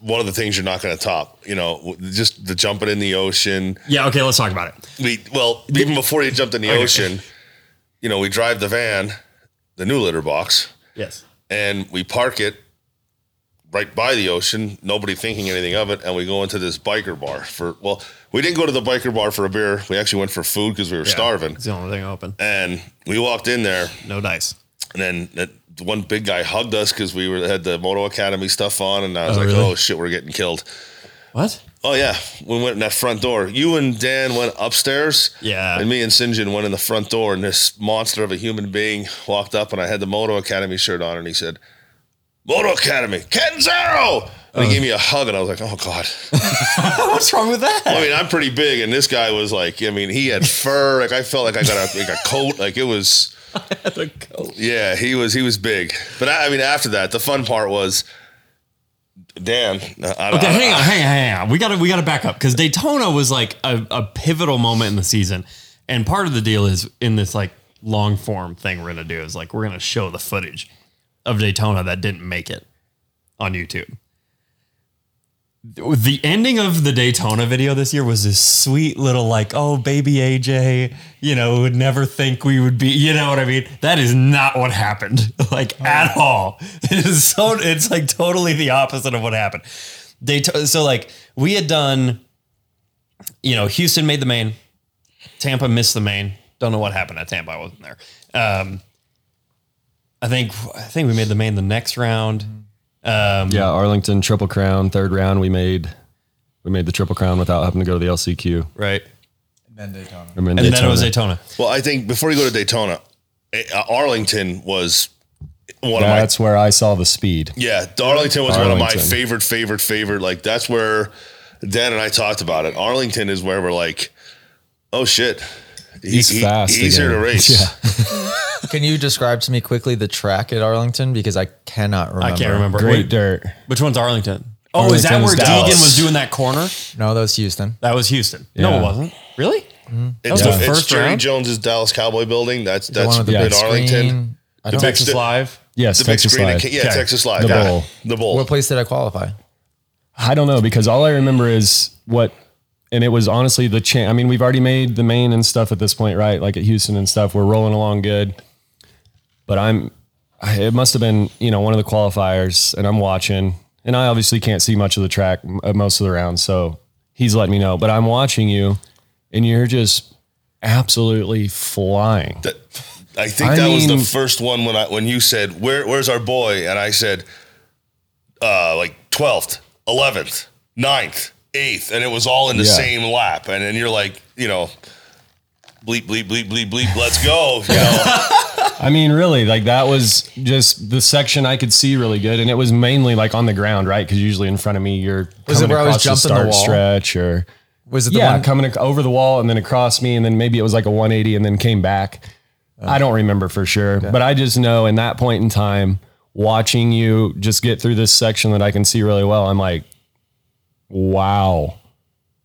One of the things you're not going to top, you know, just the jumping in the ocean. Yeah, okay, let's talk about it. We well, even before you jumped in the Okay. ocean, you know, we drive the van, the new litter box, Yes. and we park it right by the ocean, nobody thinking anything of it, and we go into this biker bar for well, we didn't go to the biker bar for a beer. We actually went for food because we were starving. It's the only thing open. And we walked in there, No dice. and then that one big guy hugged us because we were had the Moto Academy stuff on, and I was Oh, like, really? "Oh shit, we're getting killed." What? Oh yeah, we went in that front door. You and Dan went upstairs. Yeah. And me and Sinjin went in the front door, and this monster of a human being walked up, and I had the Moto Academy shirt on, and he said, "Moto Academy, Catanzaro." And he uh. gave me a hug, and I was like, "Oh God." What's wrong with that? I mean, I'm pretty big, and this guy was like, I mean, he had fur. Like I felt like I got a like a coat. Like it was. the coat. Yeah, he was he was big. But I, I mean, after that, the fun part was Dan. Uh, I, Okay, I, hang on, hang on, hang on. We gotta we gotta back up because Daytona was like a, a pivotal moment in the season, and part of the deal is in this like long form thing we're gonna do is like we're gonna show the footage of Daytona that didn't make it on YouTube. The ending of the Daytona video this year was this sweet little like, oh baby AJ, you know, would never think we would be, you know what I mean? That is not what happened, like at all. It is so it's like totally the opposite of what happened. Daytona, so like we had done, you know, Houston made the main, Tampa missed the main. Don't know what happened at Tampa. I wasn't there. Um, I think I think we made the main the next round. Um, Yeah, Arlington Triple Crown, third round. We made we made the Triple Crown without having to go to the LCQ. right. And then Daytona. I mean, And then it was Daytona. well, I think before you go to Daytona, eh, uh, Arlington was one of my That's where I saw the speed. Yeah, Arlington was one of my favorite, favorite, favorite. Like that's where Dan and I talked about it. Arlington is where we're like, oh shit, He- He's he- fast He's here to race. Yeah. Can you describe to me quickly the track at Arlington because I cannot remember. I can't remember. Great Wait, dirt. which one's Arlington? Oh, is that where Arlington's Deegan was doing that corner? No, that was Houston. That was Houston. No, it wasn't. Really? Mm-hmm. It's, was the the it's first Jerry round? Jones's Dallas Cowboy building. That's The that's one with the yeah. in big Arlington. screen. I Texas sti- Live. Yes, The big Texas screen. Live. Yeah, Okay. Texas Live. The yeah. bowl. The bowl. What place did I qualify? I don't know because all I remember is what, and it was honestly the chance. I mean, we've already made the main and stuff at this point, right? Like at Houston and stuff, we're rolling along good. But I'm, it must have been you know one of the qualifiers, and I'm watching, and I obviously can't see much of the track uh, most of the rounds, so he's letting me know. But I'm watching you, and you're just absolutely flying. That- I think I that was the first one when I when you said where where's our boy and I said uh like twelfth, eleventh, 9th, eighth, and it was all in the Yeah. same lap, and then you're like you know bleep bleep bleep bleep bleep let's go you know I mean, really, like that was just the section I could see really good, and it was mainly like on the ground, right? Because usually in front of me, you're Was it where I was across jumping the start wall? stretch, or Was it the yeah, one? coming over the wall and then across me, and then maybe it was like a 180 and then came back. Uh. I don't remember for sure, but I just know in that point in time, watching you just get through this section that I can see really well, I'm like, wow.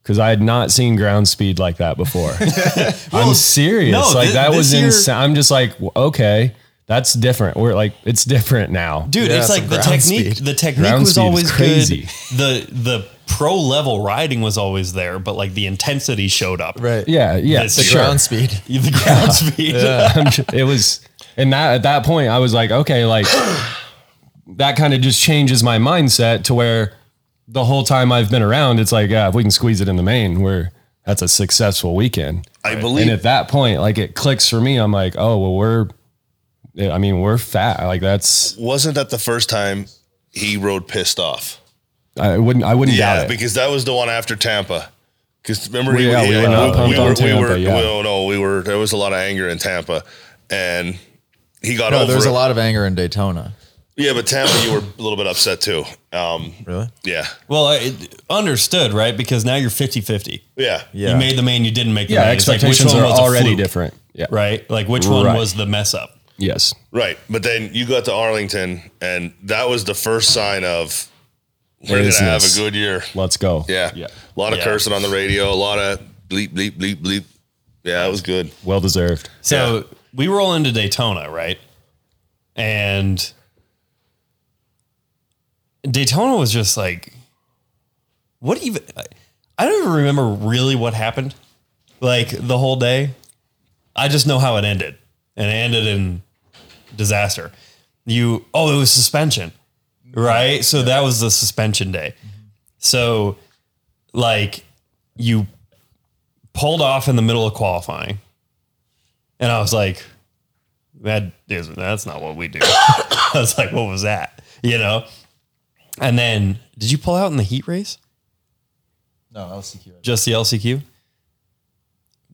Because I had not seen ground speed like that before. I'm serious. no, like thi- that was year- insane. I'm just like, okay, that's different. We're like, it's different now. Dude, Yeah, it's like the technique. speed. The technique Ground was always crazy. good. The the pro level riding was always there, but like the intensity showed up. right. Yeah, yeah, This The Sure. ground speed. The ground speed. I'm it was, and that at that point, I was like, okay, like that kind of just changes my mindset to where the whole time I've been around, it's like, yeah, if we can squeeze it in the main, we're that's a successful weekend. I believe. And at that point, like it clicks for me. I'm like, oh well, we're, I mean, we're fat. Like that's wasn't that the first time he rode pissed off I wouldn't I wouldn't yeah doubt it. because that was the one after Tampa Because remember, We- yeah, we were not pumped on Tampa, We were, yeah. well, no, we were. There was a lot of anger in Tampa, and he got No, over there's it. a lot of anger in Daytona. Yeah, but Tampa, you were a little bit upset too. Um, Really? yeah, Well, I- understood, right? Because now you're 50-50. yeah, Yeah. You made the main, you didn't make the Yeah, main. It's like, which expectations one are was a already fluke, different. Yeah. Right? Like which one Right. was the mess up? Yes. right. But then you got to Arlington, and that was the first sign of we're going to have a Business. good year. Let's go. Yeah, Yeah. a lot of Yeah. cursing on the radio, a lot of bleep, bleep, bleep, bleep. Yeah, it was good. Well deserved. So Yeah. we roll into Daytona, right? And Daytona was just like, what even? I don't even remember really what happened, like the whole day. I just know how it ended, and it ended in disaster. You oh, it was suspension, right? So that was the suspension day. So, like, you pulled off in the middle of qualifying. And I was like, that is that's not what we do. I was like, what was that? You know? And then did you pull out in the heat race? No, LCQ. Just the LCQ?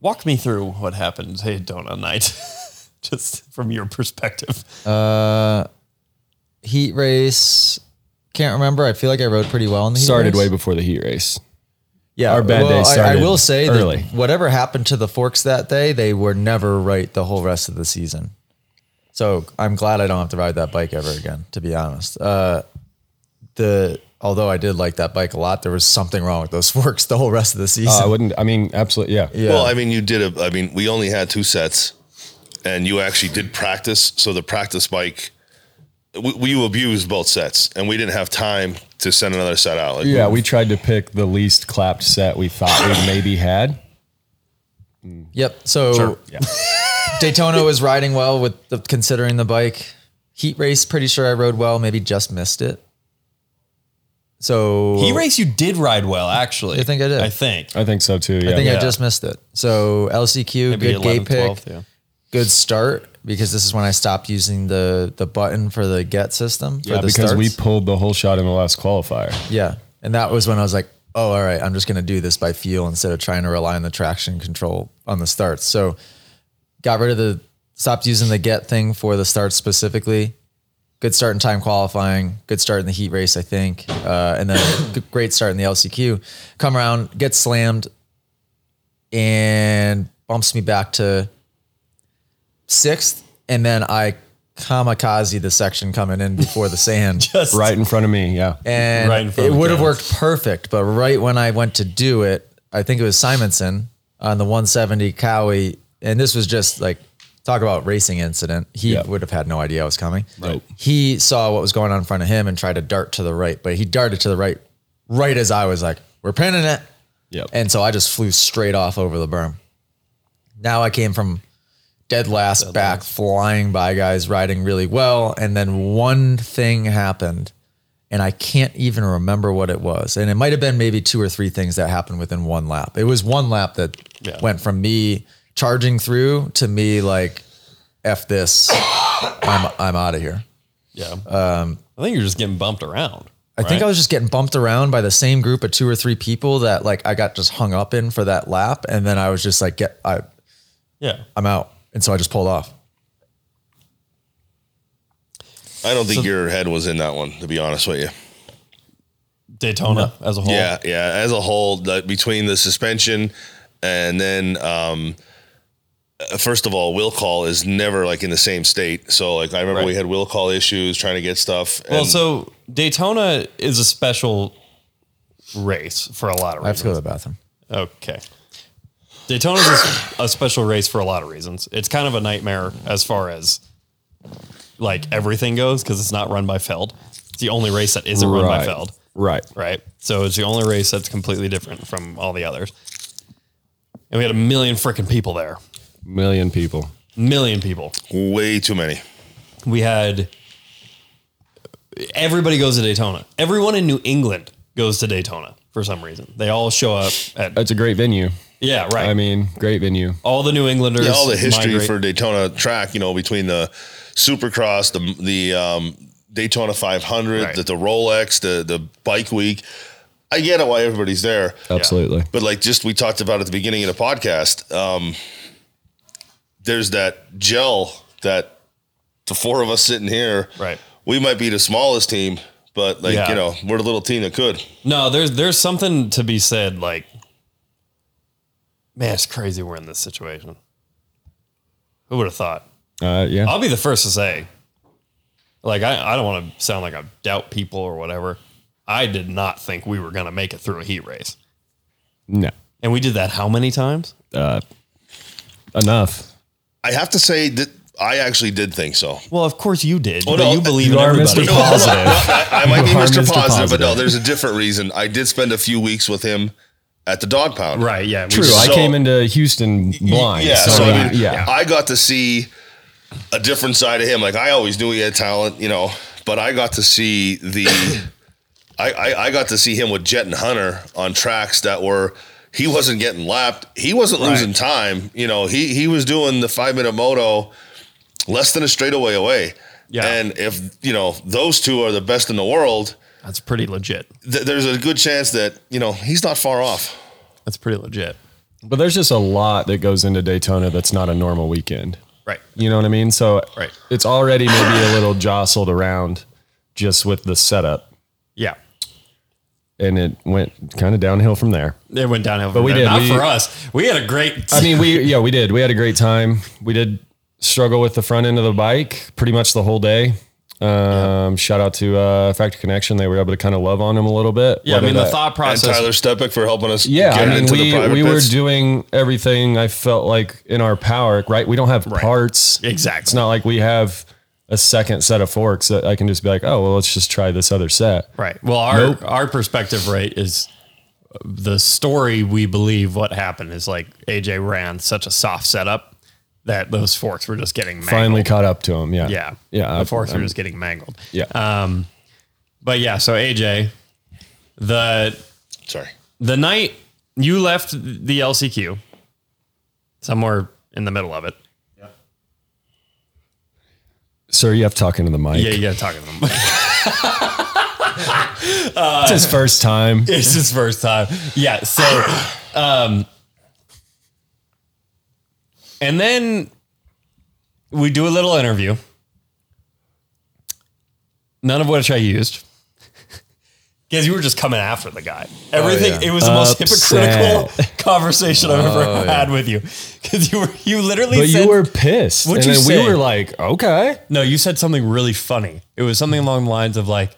Walk me through what happened at Donut Night. Just from your perspective. Heat race. Can't remember. I feel like I rode pretty well in the heat race. Started race. way before the heat race. Yeah, Our bad day I- I, will say early. that whatever happened to the forks that day, they were never right the whole rest of the season. So I'm glad I don't have to ride that bike ever again. To be honest, uh, the although I did like that bike a lot, there was something wrong with those forks the whole rest of the season. Uh, I wouldn't. I mean, absolutely. Yeah. yeah, Well, I mean, you did a. I mean, we only had two sets, and you actually did practice. So the practice bike, we, we abused both sets, and we didn't have time to send another set out. Like, Yeah. We tried to pick the least clapped set we thought we maybe had. yep. So Yeah. Daytona was riding well with the, considering the bike. Heat race, pretty sure I rode well. Maybe just missed it. So He race you did ride well, actually. You think I did? I think. I think so too. Yeah. I think I Yeah. just missed it. So LCQ, Maybe good gate 11th, pick, 12th, yeah. good start because this is when I stopped using the the button for the get system for yeah, the because we starts. pulled the whole shot in the last qualifier. yeah, and that was when I was like, oh, all right, I'm just gonna do this by feel instead of trying to rely on the traction control on the starts. So got rid of the stopped using the get thing for the starts specifically. Good start in time qualifying. Good start in the heat race, I think, uh, and then great start in the LCQ. Come around, get slammed, and bumps me back to sixth, and then I kamikaze the section coming in before the sand, Just Right in front of me. Yeah. and Right in front it would have worked perfect. But right when I went to do it, I think it was Simonson on the 170 Cowie, and this was just like talk about racing incident. He Yep. would have had no idea I was coming. He saw what was going on in front of him and tried to dart to the right, but he darted to the right, right as I was like, "We're pinning it." Yep. And so I just flew straight off over the berm. Now I came from dead last back, flying by guys riding really well. And then one thing happened, and I can't even remember what it was. And it might have been maybe two or three things that happened within one lap. It was one lap that Yeah. went from me charging through to me like, F this, I'm, I'm out of here. Yeah. Um, I think you're just getting bumped around. I think I was just getting bumped around by the same group of two or three people that like I got just hung up in for that lap, and then I was just like, "Get, I, Yeah. I'm out," and so I just pulled off. I don't think your head was in that one, to be honest with you. Daytona as a whole. Yeah, yeah. As a whole, the, between the suspension and then, um, first of all, will call is never like in the same state. So, like, I remember Right. we had will call issues trying to get stuff. Well, so Daytona is a special race for a lot of reasons. I have to go to the bathroom. Okay. Daytona is a special race for a lot of reasons. It's kind of a nightmare as far as like everything goes because it's not run by Feld. It's the only race that isn't run by Feld, Right. right? So it's the only race that's completely different from all the others. And we had a million freaking people there. Million people. Million people. way too many. we had everybody goes to Daytona. Everyone in New England goes to Daytona for some reason. They all show up at That's a great venue. yeah, right. I mean, great venue. all the New Englanders. Yeah, all the history migrate- for Daytona track, you know, between the Supercross, the the um, Daytona 500, Right. the, the Rolex, the the Bike Week. I get it why everybody's there. Absolutely. But like just we talked about at the beginning of the podcast, um, there's that gel that the four of us sitting here, Right. We might be the smallest team, but like Yeah. you know, we're the little team that could. No, there's there's something to be said. Like, man, it's crazy we're in this situation. Who would have thought? Uh, yeah. I'll be the first to say, like, I, I don't want to sound like I doubt people or whatever. I did not think we were going to make it through a heat race. no. And we did that how many times? Uh, enough. I have to say that I actually did think so. Well, of course you did. Oh, but no, you believe you in are everybody. Mr. No, hold on. Positive. I, I might be You are Mr. Mr. Positive, but no, there's a different reason. I did spend a few weeks with him at the dog pound. Right, yeah. True. just- I So- came into Houston blind. Yeah, so, so, I I, mean, yeah. I got to see a different side of him. Like I always knew he had talent, you know, but I got to see the I, I, I got to see him with Jett and Hunter on tracks that were he wasn't getting lapped. He wasn't losing time. You know, he he was doing the five minute moto less than a straightaway away. Yeah. And if you know those two are the best in the world, That's pretty legit. th- there's a good chance that you know he's not far off. That's pretty legit. But there's just a lot that goes into Daytona that's not a normal weekend. Right. You know what I mean? So Right. it's already maybe a little jostled around just with the setup. Yeah. And it went kind of downhill from there. It went downhill. But we did. Not We- for us. We had a great. I mean, we, yeah, we did. We had a great time. We did struggle with the front end of the bike pretty much the whole day. Um, Shout out to uh, Factory Connection. They were able to kind of love on him a little bit. yeah, I mean, the that- thought And process. Tyler Stepik for helping us. Yeah, get I mean, into we private we were doing everything I felt like in our power, right? We don't have parts. Exactly. It's not like we have a second set of forks that I can just be like, oh, well, let's just try this other set. Right. Well, our Nope. our perspective, right, is the story we believe what happened is like AJ ran such a soft setup that those forks were just getting mangled. Finally caught up to him. Yeah. Yeah. Yeah. The I- forks were I'm- just getting mangled. Yeah. Um, but yeah, so AJ, the Sorry. the night you left the LCQ, somewhere in the middle of it. Sir, you have to talk into the mic. Yeah, you gotta talk to them. It's his first time. it's his first time. Yeah. So, um, and then we do a little interview, none of which I used. Because you were just coming after the guy. Oh, Everything. yeah. It was the most Upset. hypocritical conversation I've ever oh, had with you. Because you were you literally But said you were pissed. What'd and you then say? we were like, okay. no, you said something really funny. It was something along the lines of like,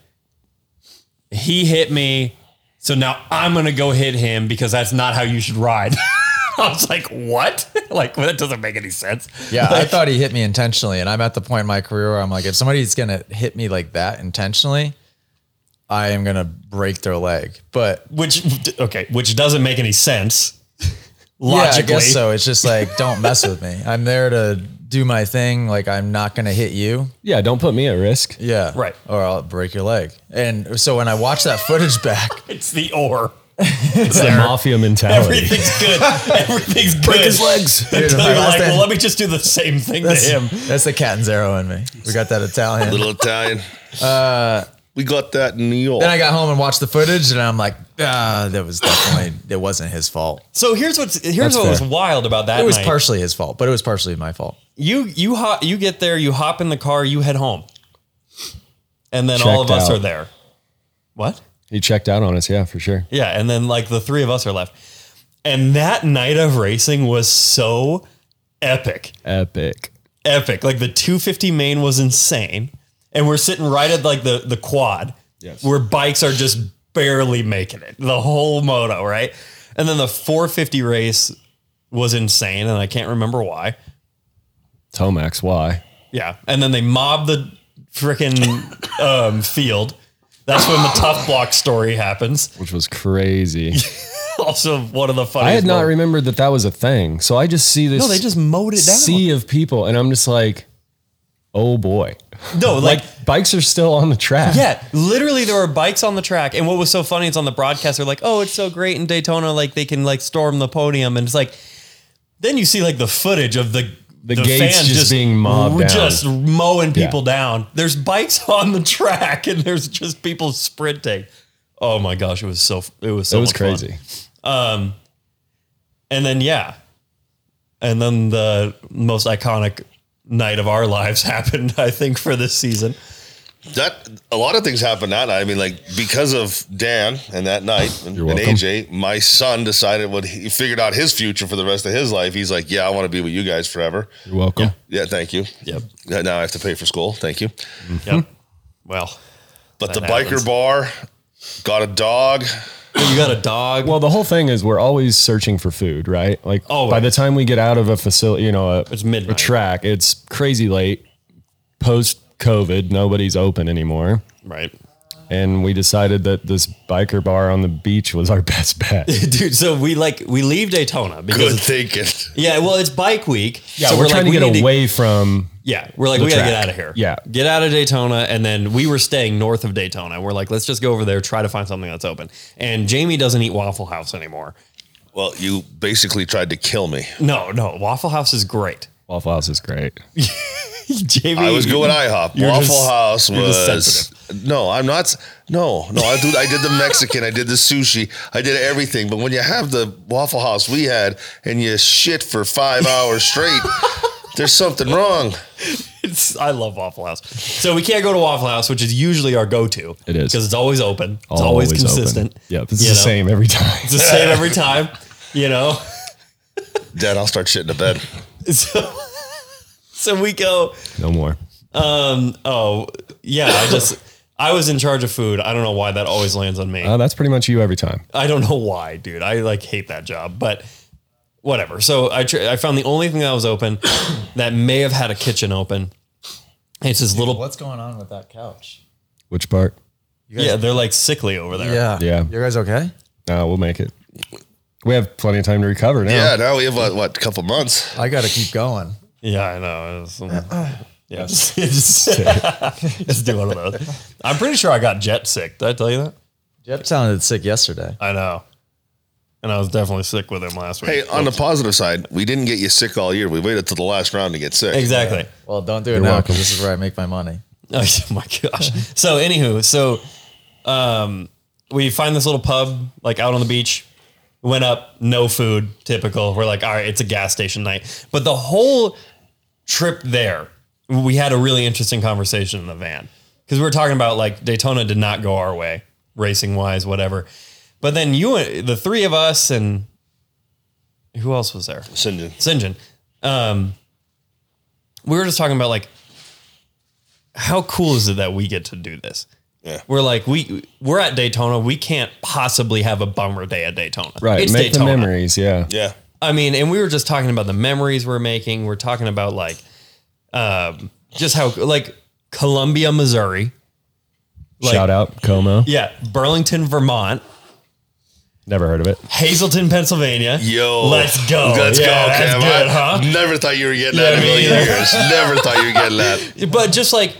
he hit me, so now I'm gonna go hit him because that's not how you should ride. I was like, what? like, well, that doesn't make any sense. Yeah, I thought he hit me intentionally, and I'm at the point in my career where I'm like, if somebody's gonna hit me like that intentionally, I am gonna break their leg. But Which, okay, which doesn't make any sense. yeah, Logically. I guess so. It's just like, don't mess with me. I'm there to do my thing. Like, I'm not gonna hit you. Yeah, don't put me at risk. Yeah, Right. Or I'll break your leg. And so when I watch that footage back, It's the or. It's the mafia mentality. Everything's good. Everything's good. Break his legs. Dude, Until you're like, that- well, let me just do the same thing to him. that's the Catanzaro in me. We got that Italian. Little Italian. Uh, we got that in New York. then I got home and watched the footage, and I'm like, ah, that was definitely it wasn't his fault. So here's what's here's That's what was fair. wild about that It was night. partially his fault, but it was partially my fault. you you hop, you get there, you hop in the car, you head home, and then all of Checked us out. are there. What? He checked out on us. Yeah, for sure. Yeah, and then like the three of us are left, and that night of racing was so epic, Epic. epic. Like the 250 main was insane, and we're sitting right at like the the quad, Yes. where bikes are just barely making it the whole moto, right? And then the 450 race was insane, and I can't remember why. Tomax, why? Yeah, and then they mob the freaking um, field. That's when the tough block story happens. Which was crazy. Also, one of the funniest. I had not moments. remembered that that was a thing. So I just see this No, they just mowed it down. sea of people, and I'm just like, oh boy. no, like, Like bikes are still on the track. yeah, literally there were bikes on the track, and what was so funny is on the broadcast they're like, "Oh, it's so great in Daytona, like they can like storm the podium," and it's like, then you see like the footage of the. The gates just being mobbed down. just mowing Yeah. people down. There's bikes on the track, and there's just people sprinting. Oh my gosh, it was so it was so it was crazy. fun. crazy. Um, and then yeah, and then the most iconic night of our lives happened. I think for this season. that a lot of things happened that night. I mean, like because of Dan and that night and, and. AJ, my son decided what he figured out his future for the rest of his life. He's like, yeah, I want to be with you guys forever. You're welcome. Yeah, thank you. Yep. Yeah, Now I have to pay for school. Thank you. Mm-hmm. Yep. Well, But That the biker happens. bar got a dog. You got a dog. Well, the whole thing is we're always searching for food, right? Like Always. by the time we get out of a facility, you know, a, It's midnight. a track, it's crazy late. Post COVID, nobody's open anymore. right. And we decided that this biker bar on the beach was our best bet. Dude, so we like we leave Daytona because Good thinking. yeah, well, it's bike week. Yeah, so we're, trying like, to get need away from Yeah, we're like, the we gotta get out of here. Yeah. get out of Daytona, and then we were staying north of Daytona. We're like, let's just go over there, try to find something that's open. And Jamie doesn't eat Waffle House anymore. Well, you basically tried to kill me. No, no, Waffle House is great. Waffle House is great. Jamie, I was going IHOP. You're Waffle just- House you're just was sensitive. No. I'm not. No, no. I do. I did the Mexican. I did the sushi. I did everything. But when you have the Waffle House we had, and you shit for five hours straight, there's something wrong. It's, I love Waffle House. So we can't go to Waffle House, which is usually our go-to. It is. because it's always open. It's always, open. consistent. Yeah, this is the know? same every time. It's the same every time. You know. Dad, I'll start shitting to bed. So, so we go. No more. Um. Oh, yeah. I just. I was in charge of food. I don't know why that always lands on me. Uh, that's pretty much you every time. I don't know why, dude. I like hate that job, but whatever. So I tr- I found the only thing that was open that may have had a kitchen open. It's this little. What's going on with that couch? Which part? Yeah, they're like sickly over there. Yeah. Yeah. You guys okay? No, we'll make it. We have plenty of time to recover now. Yeah. Now we have what? What? A couple months. I got to keep going. Yeah, I know. It's, um, yeah, just, just, just do one of those. I'm pretty sure I got jet sick. Did I tell you that? Jeff sounded sick yesterday. I know. And I was definitely sick with him last week. Hey, on the positive side, we didn't get you sick all year. We waited till the last round to get sick. exactly. Well, don't do it You're now because this is where I make my money. Oh my gosh. So anywho, so um we find this little pub like out on the beach. Went up, no food, typical. We're like, all right, it's a gas station night. But the whole trip there, we had a really interesting conversation in the van. Because we were talking about like Daytona did not go our way, racing wise, whatever. But then you the three of us and who else was there? St. John. St. John. Um, we were just talking about like how cool is it that we get to do this? Yeah. We're like we we're at Daytona. We can't possibly have a bummer day at Daytona. Right. It's make Daytona. the memories. Yeah. Yeah. I mean, and we were just talking about the memories we're making. We're talking about like um, just how like Columbia, Missouri. Like, Shout out Como. Yeah, Burlington, Vermont, Never heard of it. Hazleton, Pennsylvania. Yo, let's go. Let's Yeah, go, that's Cam. good, huh? Never thought you were getting Yeah, that in a million either. years. Never thought you were getting that. but just like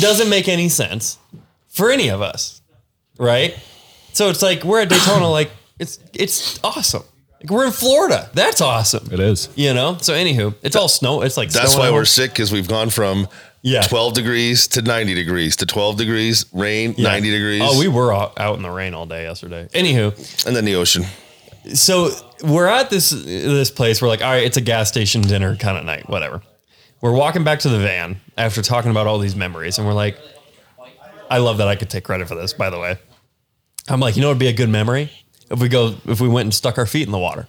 doesn't make any sense for any of us, right? So it's like we're at Daytona, like it's it's awesome. Like we're in Florida, that's awesome. It is. You know. So anywho, it's all snow. It's like That's why we're sick because we've gone from Yeah. 12 degrees to 90 degrees to 12 degrees, rain, 90 degrees. Oh, we were out out in the rain all day yesterday. Anywho, and then the ocean. so we're at this this place. We're like, all right, it's a gas station dinner kind of night, whatever. We're walking back to the van after talking about all these memories, and we're like, I love that I could take credit for this. By the way, I'm like, you know, it'd be a good memory if we go if we went and stuck our feet in the water.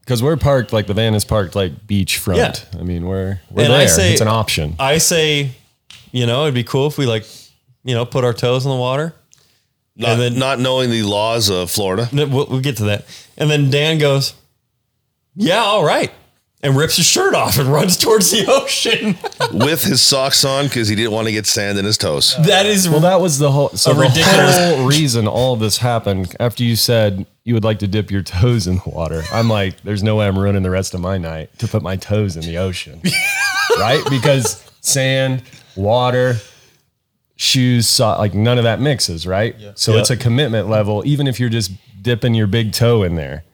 Because we're parked like the van is parked like beachfront. Yeah. I mean, we're we're And there. I say- it's an option. I say, you know, it'd be cool if we like, you know, put our toes in the water. Not, And then- not knowing the laws of Florida. We'll, we'll get to that. And then Dan goes, "Yeah, all right," and rips his shirt off and runs towards the ocean. with his socks on because he didn't want to get sand in his toes. that is Well, that was the whole. So A the ridiculous- whole reason all of this happened after you said you would like to dip your toes in the water. I'm like, there's no way I'm ruining the rest of my night to put my toes in the ocean, right? Because sand, water, shoes, so, like none of that mixes, right? So Yeah. it's a commitment level, even if you're just dipping your big toe in there.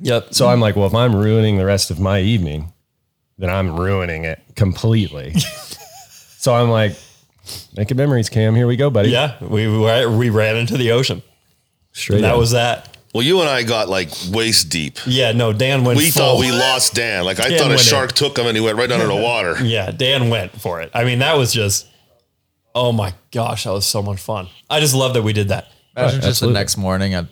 Yep. So I'm like, well, if I'm ruining the rest of my evening, then I'm ruining it completely. so I'm like, making memories, Cam. Here we go, buddy. yeah, we we we ran into the ocean. Straight And that up. was that. Well, you and I got like waist deep. Yeah, no, Dan went We full. thought we lost Dan. Like I Dan thought a shark in. took him and he went right under the water. Yeah, Dan went for it. I mean, that was just, oh my gosh, that was so much fun. I just love that we did that. Imagine just absolutely. the next morning, uh,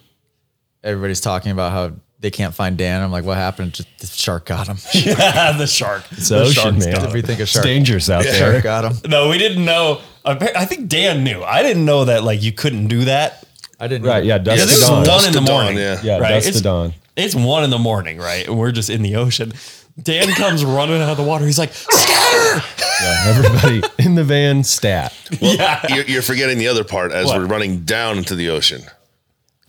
everybody's talking about how they can't find Dan. I'm like, what happened? Just the shark got him. Yeah, the shark. It's the ocean, man. got Did we it. think a It's shark? dangerous out there. Shark got him. No, we didn't know. I I think Dan knew. I didn't know that like you couldn't do that. I didn't. Right, yeah, dusk Yeah, to this is dawn. one dusk in the to dawn, morning. yeah. Yeah, right? dusk it's, to dawn. It's one in the morning, right? And we're just in the ocean. Dan comes running out of the water. He's like, scatter! Yeah, everybody in the van stat. yeah. You're, you're forgetting the other part as What? we're running down into the ocean.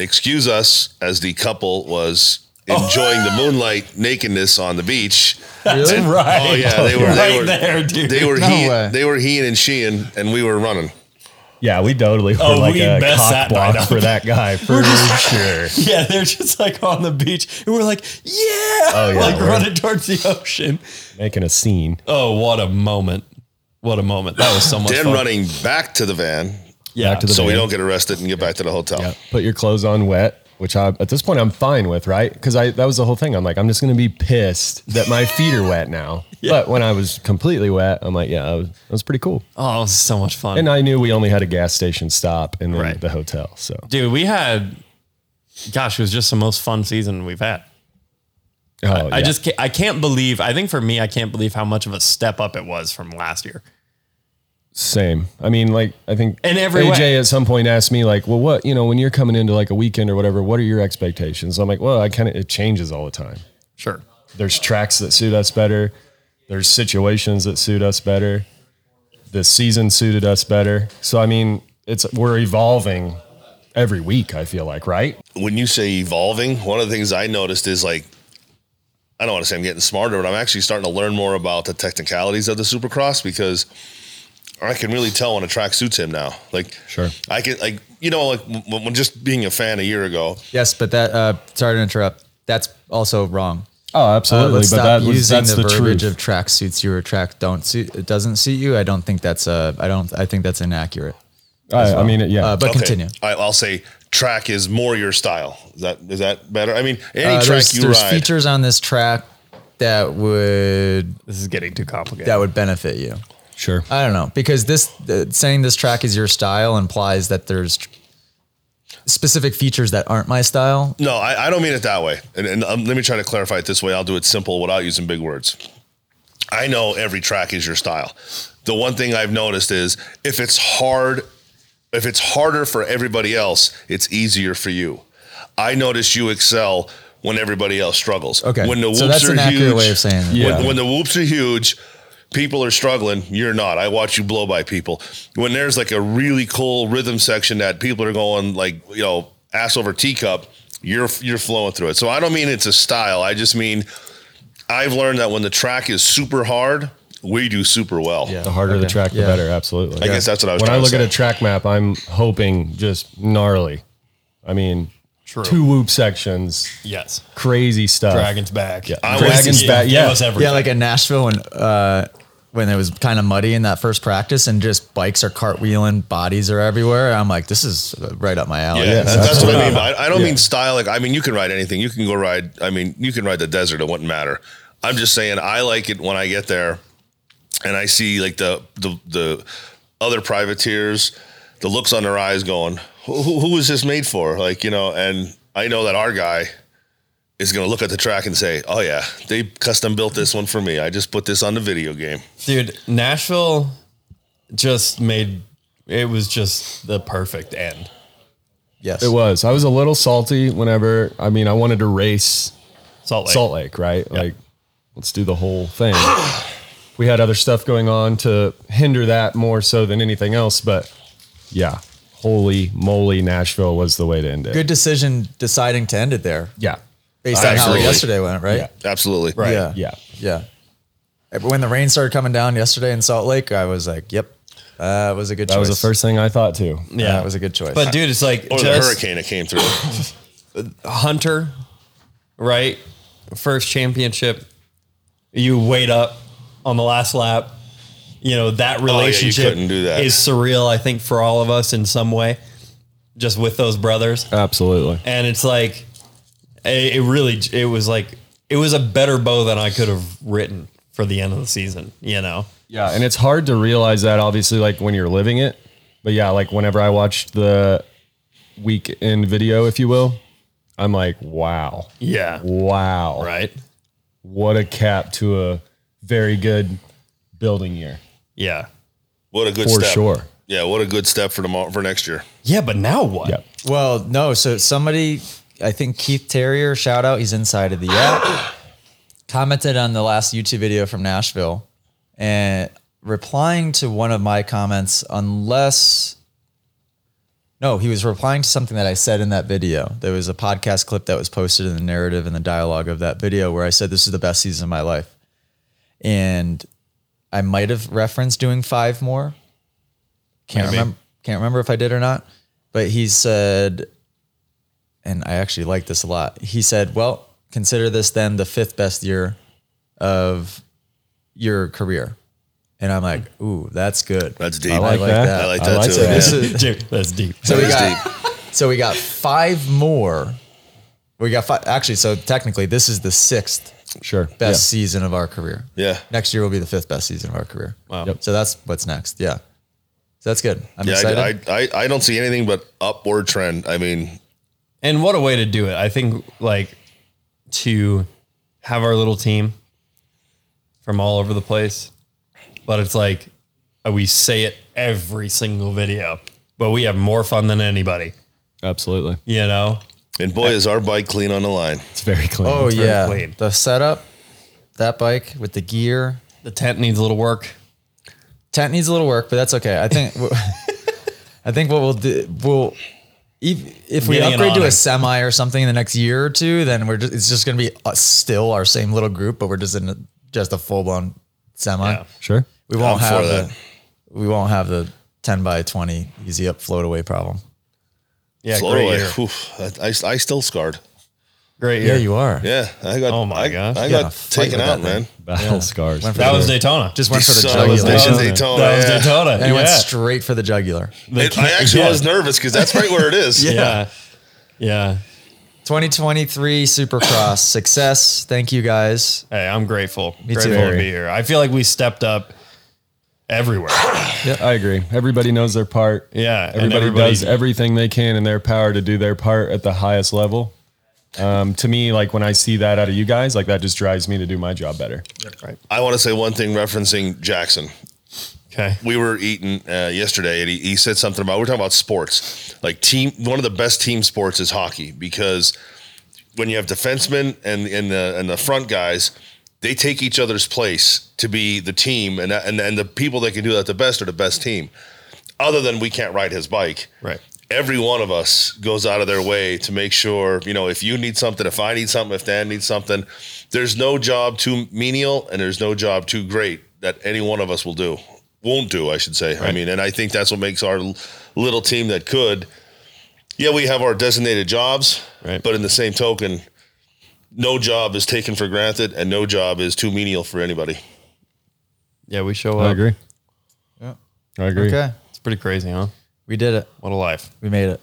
Excuse us as the couple was enjoying the moonlight nakedness on the beach. That's Really? Oh, right. Oh yeah, they were right they were there, dude. they were No he, way. they were heing and sheing, and we were running. Yeah, we totally were Oh, like we a best cock block for that guy for sure. Yeah, they're just like on the beach, and we're like, yeah, Oh, yeah, like running towards the ocean. Making a scene. Oh, what a moment! What a moment! That was so much Then fun. running back to the van yeah, back to the so we don't get arrested and get back to the hotel. Yeah, put your clothes on wet, which I at this point I'm fine with, right? Because I that was the whole thing. I'm like, I'm just gonna be pissed that my feet are wet now. But when I was completely wet, I'm like, yeah, that was, that was pretty cool. Oh, it was so much fun. And I knew we only had a gas station stop and then Right. the hotel. So Dude, we had, gosh, it was just the most fun season we've had. oh, I yeah. just can't, I can't believe. I think for me, I can't believe how much of a step up it was from last year. Same. I mean, like I think In every AJ way. at some point asked me like, "Well, what you know when you're coming into like a weekend or whatever? What are your expectations?" I'm like, "Well, I kind of it changes all the time. Sure. There's tracks that suit us better. There's situations that suit us better. The season suited us better. So I mean, it's we're evolving every week. I feel like right. When you say evolving, one of the things I noticed is like I don't want to say I'm getting smarter, but I'm actually starting to learn more about the technicalities of the supercross because I can really tell when a track suits him now. Like, Sure. I can like you know like when, when just being a fan a year ago. Yes, but that. Uh, sorry to interrupt. That's also wrong. Oh, Uh, absolutely. let's but stop that was, using that's the, the, verbiage truth. of track suits you or track don't suit. It doesn't suit you. I don't think that's uh I don't. I think that's inaccurate. I, I mean, yeah. Uh, but Okay. continue. I, I'll say track is more your style. Is that is that better? I mean, any Uh, track there's you there's ride. features on this track that would This is getting too complicated. that would benefit you. Sure. I don't know because this uh, saying this track is your style implies that there's specific features that aren't my style. No, I, I don't mean it that way. And, and um, let me try to clarify it this way. I'll do it simple without using big words. I know every track is your style. The one thing I've noticed is if it's hard, if it's harder for everybody else, it's easier for you. I notice you excel when everybody else struggles. Okay. When the whoops So that's are an accurate huge, way of saying it. Yeah. When, when the whoops are huge, people are struggling. You're not. I watch you blow by people. When there's like a really cool rhythm section that people are going like you know ass over teacup, you're you're flowing through it. So I don't mean it's a style. I just mean I've learned that when the track is super hard, we do super well. Yeah. The harder the track, the Yeah. better. Absolutely. I guess that's what I was when I trying to look at a track map, I'm hoping just gnarly. I mean, True. two whoop sections, yes. crazy stuff. Dragons back. Yeah. I Dragons was- back. Give Yeah. Yeah, like in Nashville and uh, when it was kind of muddy in that first practice and just bikes are cartwheeling, bodies are everywhere. I'm like, this is right up my alley. Yeah, Yes, that's, that's what I mean. But I, I don't Yeah. mean style. Like I mean, you can ride anything. You can go ride. I mean, you can ride the desert. It wouldn't matter. I'm just saying. I like it when I get there, and I see like the the the other privateers, the looks on their eyes, going, "Who, who, who was this made for?" Like you know, and I know that our guy is going to look at the track and say, "Oh yeah, they custom built this one for me. I just put this on the video game." Dude, Nashville just made it was just the perfect end. Yes. It was. I was a little salty whenever, I mean, I wanted to race Salt Lake. Salt Lake, right? Like, let's do the whole thing. we had other stuff going on to hinder that more so than anything else. But yeah, holy moly, Nashville was the way to end it. Good decision deciding to end it there Yeah. Based on how Absolutely. yesterday went, right? Yeah. Absolutely. Right. Yeah. Yeah. Yeah. When the rain started coming down yesterday in Salt Lake, I was like, yep, that was a good choice. That choice. was the first thing I thought too. Yeah, that was a good choice. But dude, it's like Or the just hurricane that came through. Hunter, right? First championship. You wait up on the last lap. You know, that Oh, yeah, relationship couldn't do that. is surreal, I think, for all of us in some way. just with those brothers. Absolutely. and it's like it, it really it was like it was a better bow than I could have written for the end of the season. You know, Yeah, and it's hard to realize that obviously like when you're living it. But yeah, like whenever I watched the weekend video, if you will, I'm like, wow. yeah, Wow. right, What a cap to a very good building year. yeah, What a good For step. sure. Yeah, what a good step for tomorrow for next year. yeah. But now what? Yep. Well, no. So somebody, I think Keith Terrier, shout out. He's inside of the app. commented on the last YouTube video from Nashville, and replying to one of my comments, unless. No, he was replying to something that I said in that video. There was a podcast clip that was posted in the narrative and the dialogue of that video where I said, This is the best season of my life. And I might have referenced doing five more. Can't Maybe. remember. Can't remember if I did or not. But he said, and I actually like this a lot. He said, "Well, consider this then the fifth best year of your career." And I'm like, "Ooh, that's good. That's deep. I I like, like that. that. I like I that like too. that. yeah. This is- Jim, that's deep. so we That's got so we got five more. We got five. Actually, so technically, this is the sixth Sure. best season of our career. Yeah. Next year will be the fifth best season of our career. Wow. Yep. So that's what's next. Yeah. So that's good. I'm Yeah, excited. I, I, I don't see anything but upward trend. I mean, And what a way to do it. I think like to have our little team from all over the place, but it's like uh, we say it every single video, but we have more fun than anybody. Absolutely. You know, and boy, is our bike clean on the line. It's very clean. oh very yeah, clean. the setup, that bike with the gear. the tent needs a little work. Tent needs a little work, but that's okay. I think. I think what we'll do, we'll if, if we upgrade to a semi or something in the next year or two, then we're just, it's just going to be us still our same little group, but we're just in a, just a full blown semi. Yeah. Sure. We won't I'm have the that. we won't have the ten by twenty easy up float away problem. Yeah, Float great away. year. Oof, I, I, I still scarred. Great year. Yeah, you are. Yeah, I got. Oh my I, gosh. I You gotta got fight taken with out, that man. thing. Battle scars. Went for that the- was Daytona. just went for the Son of a jugular. bitch. That was- Daytona, That was yeah. Daytona. And he went yeah. straight for the jugular. It- I actually yeah. was nervous because that's right where it is. yeah. Yeah. 2023 Supercross success. Thank you guys. Hey, I'm grateful. Me too. grateful to Very. be here. I feel like we stepped up everywhere. Yeah, I agree. Everybody knows their part. Yeah, and Everybody, everybody- does everything they can in their power to do their part at the highest level. Um, to me, like when I see that out of you guys, like that just drives me to do my job better. Right. I want to say one thing referencing Jackson. Okay. we were eating uh, yesterday and he, he said something about we're talking about sports like team one of the best team sports is hockey because when you have defensemen and and the and the front guys they take each other's place to be the team and and, and the people that can do that the best are the best team other than we can't ride his bike Right. Every one of us goes out of their way to make sure, you know, if you need something, if I need something, if Dan needs something, there's no job too menial and there's no job too great that any one of us will do, won't do, I should say. I mean, and I think that's what makes our little team that could. Yeah, we have our designated jobs, Right. but in the same token, no job is taken for granted and no job is too menial for anybody. Yeah, we show I up. I agree. Yeah. I agree. Okay. It's pretty crazy, huh? We did it. What a life. We made it.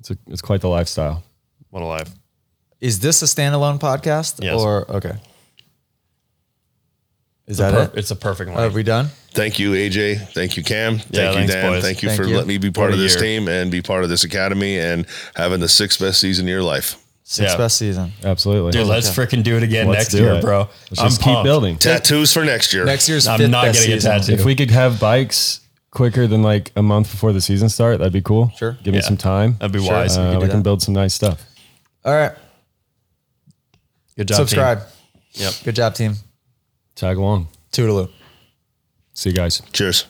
It's a, it's quite the lifestyle. What a life. Is this a standalone podcast? Yes. Or okay. Is It's a that per- it? It's a perfect Are life. we done? Thank you, AJ. Thank you, Cam. Thank Yeah, you, thanks, Dan. boys. Thank you Thank for you. letting me be part What of this year. team and be part of this academy and having the sixth best season of your life. Sixth Yeah. best season. Absolutely. Dude, let's freaking do it again Let's next year, it. bro. Let's I'm just keep pumped. building. Tattoos for next year. Next year's I'm fifth not best getting a season. tattoo. If we could have bikes quicker than like a month before the season start, that'd be cool. Sure. Give me Yeah. some time. That'd be Sure. wise. we Uh, could we can build some nice stuff. All right. Good job. team. Subscribe. Yep. Good job, team. Tag along. Toodaloo. See you guys. Cheers.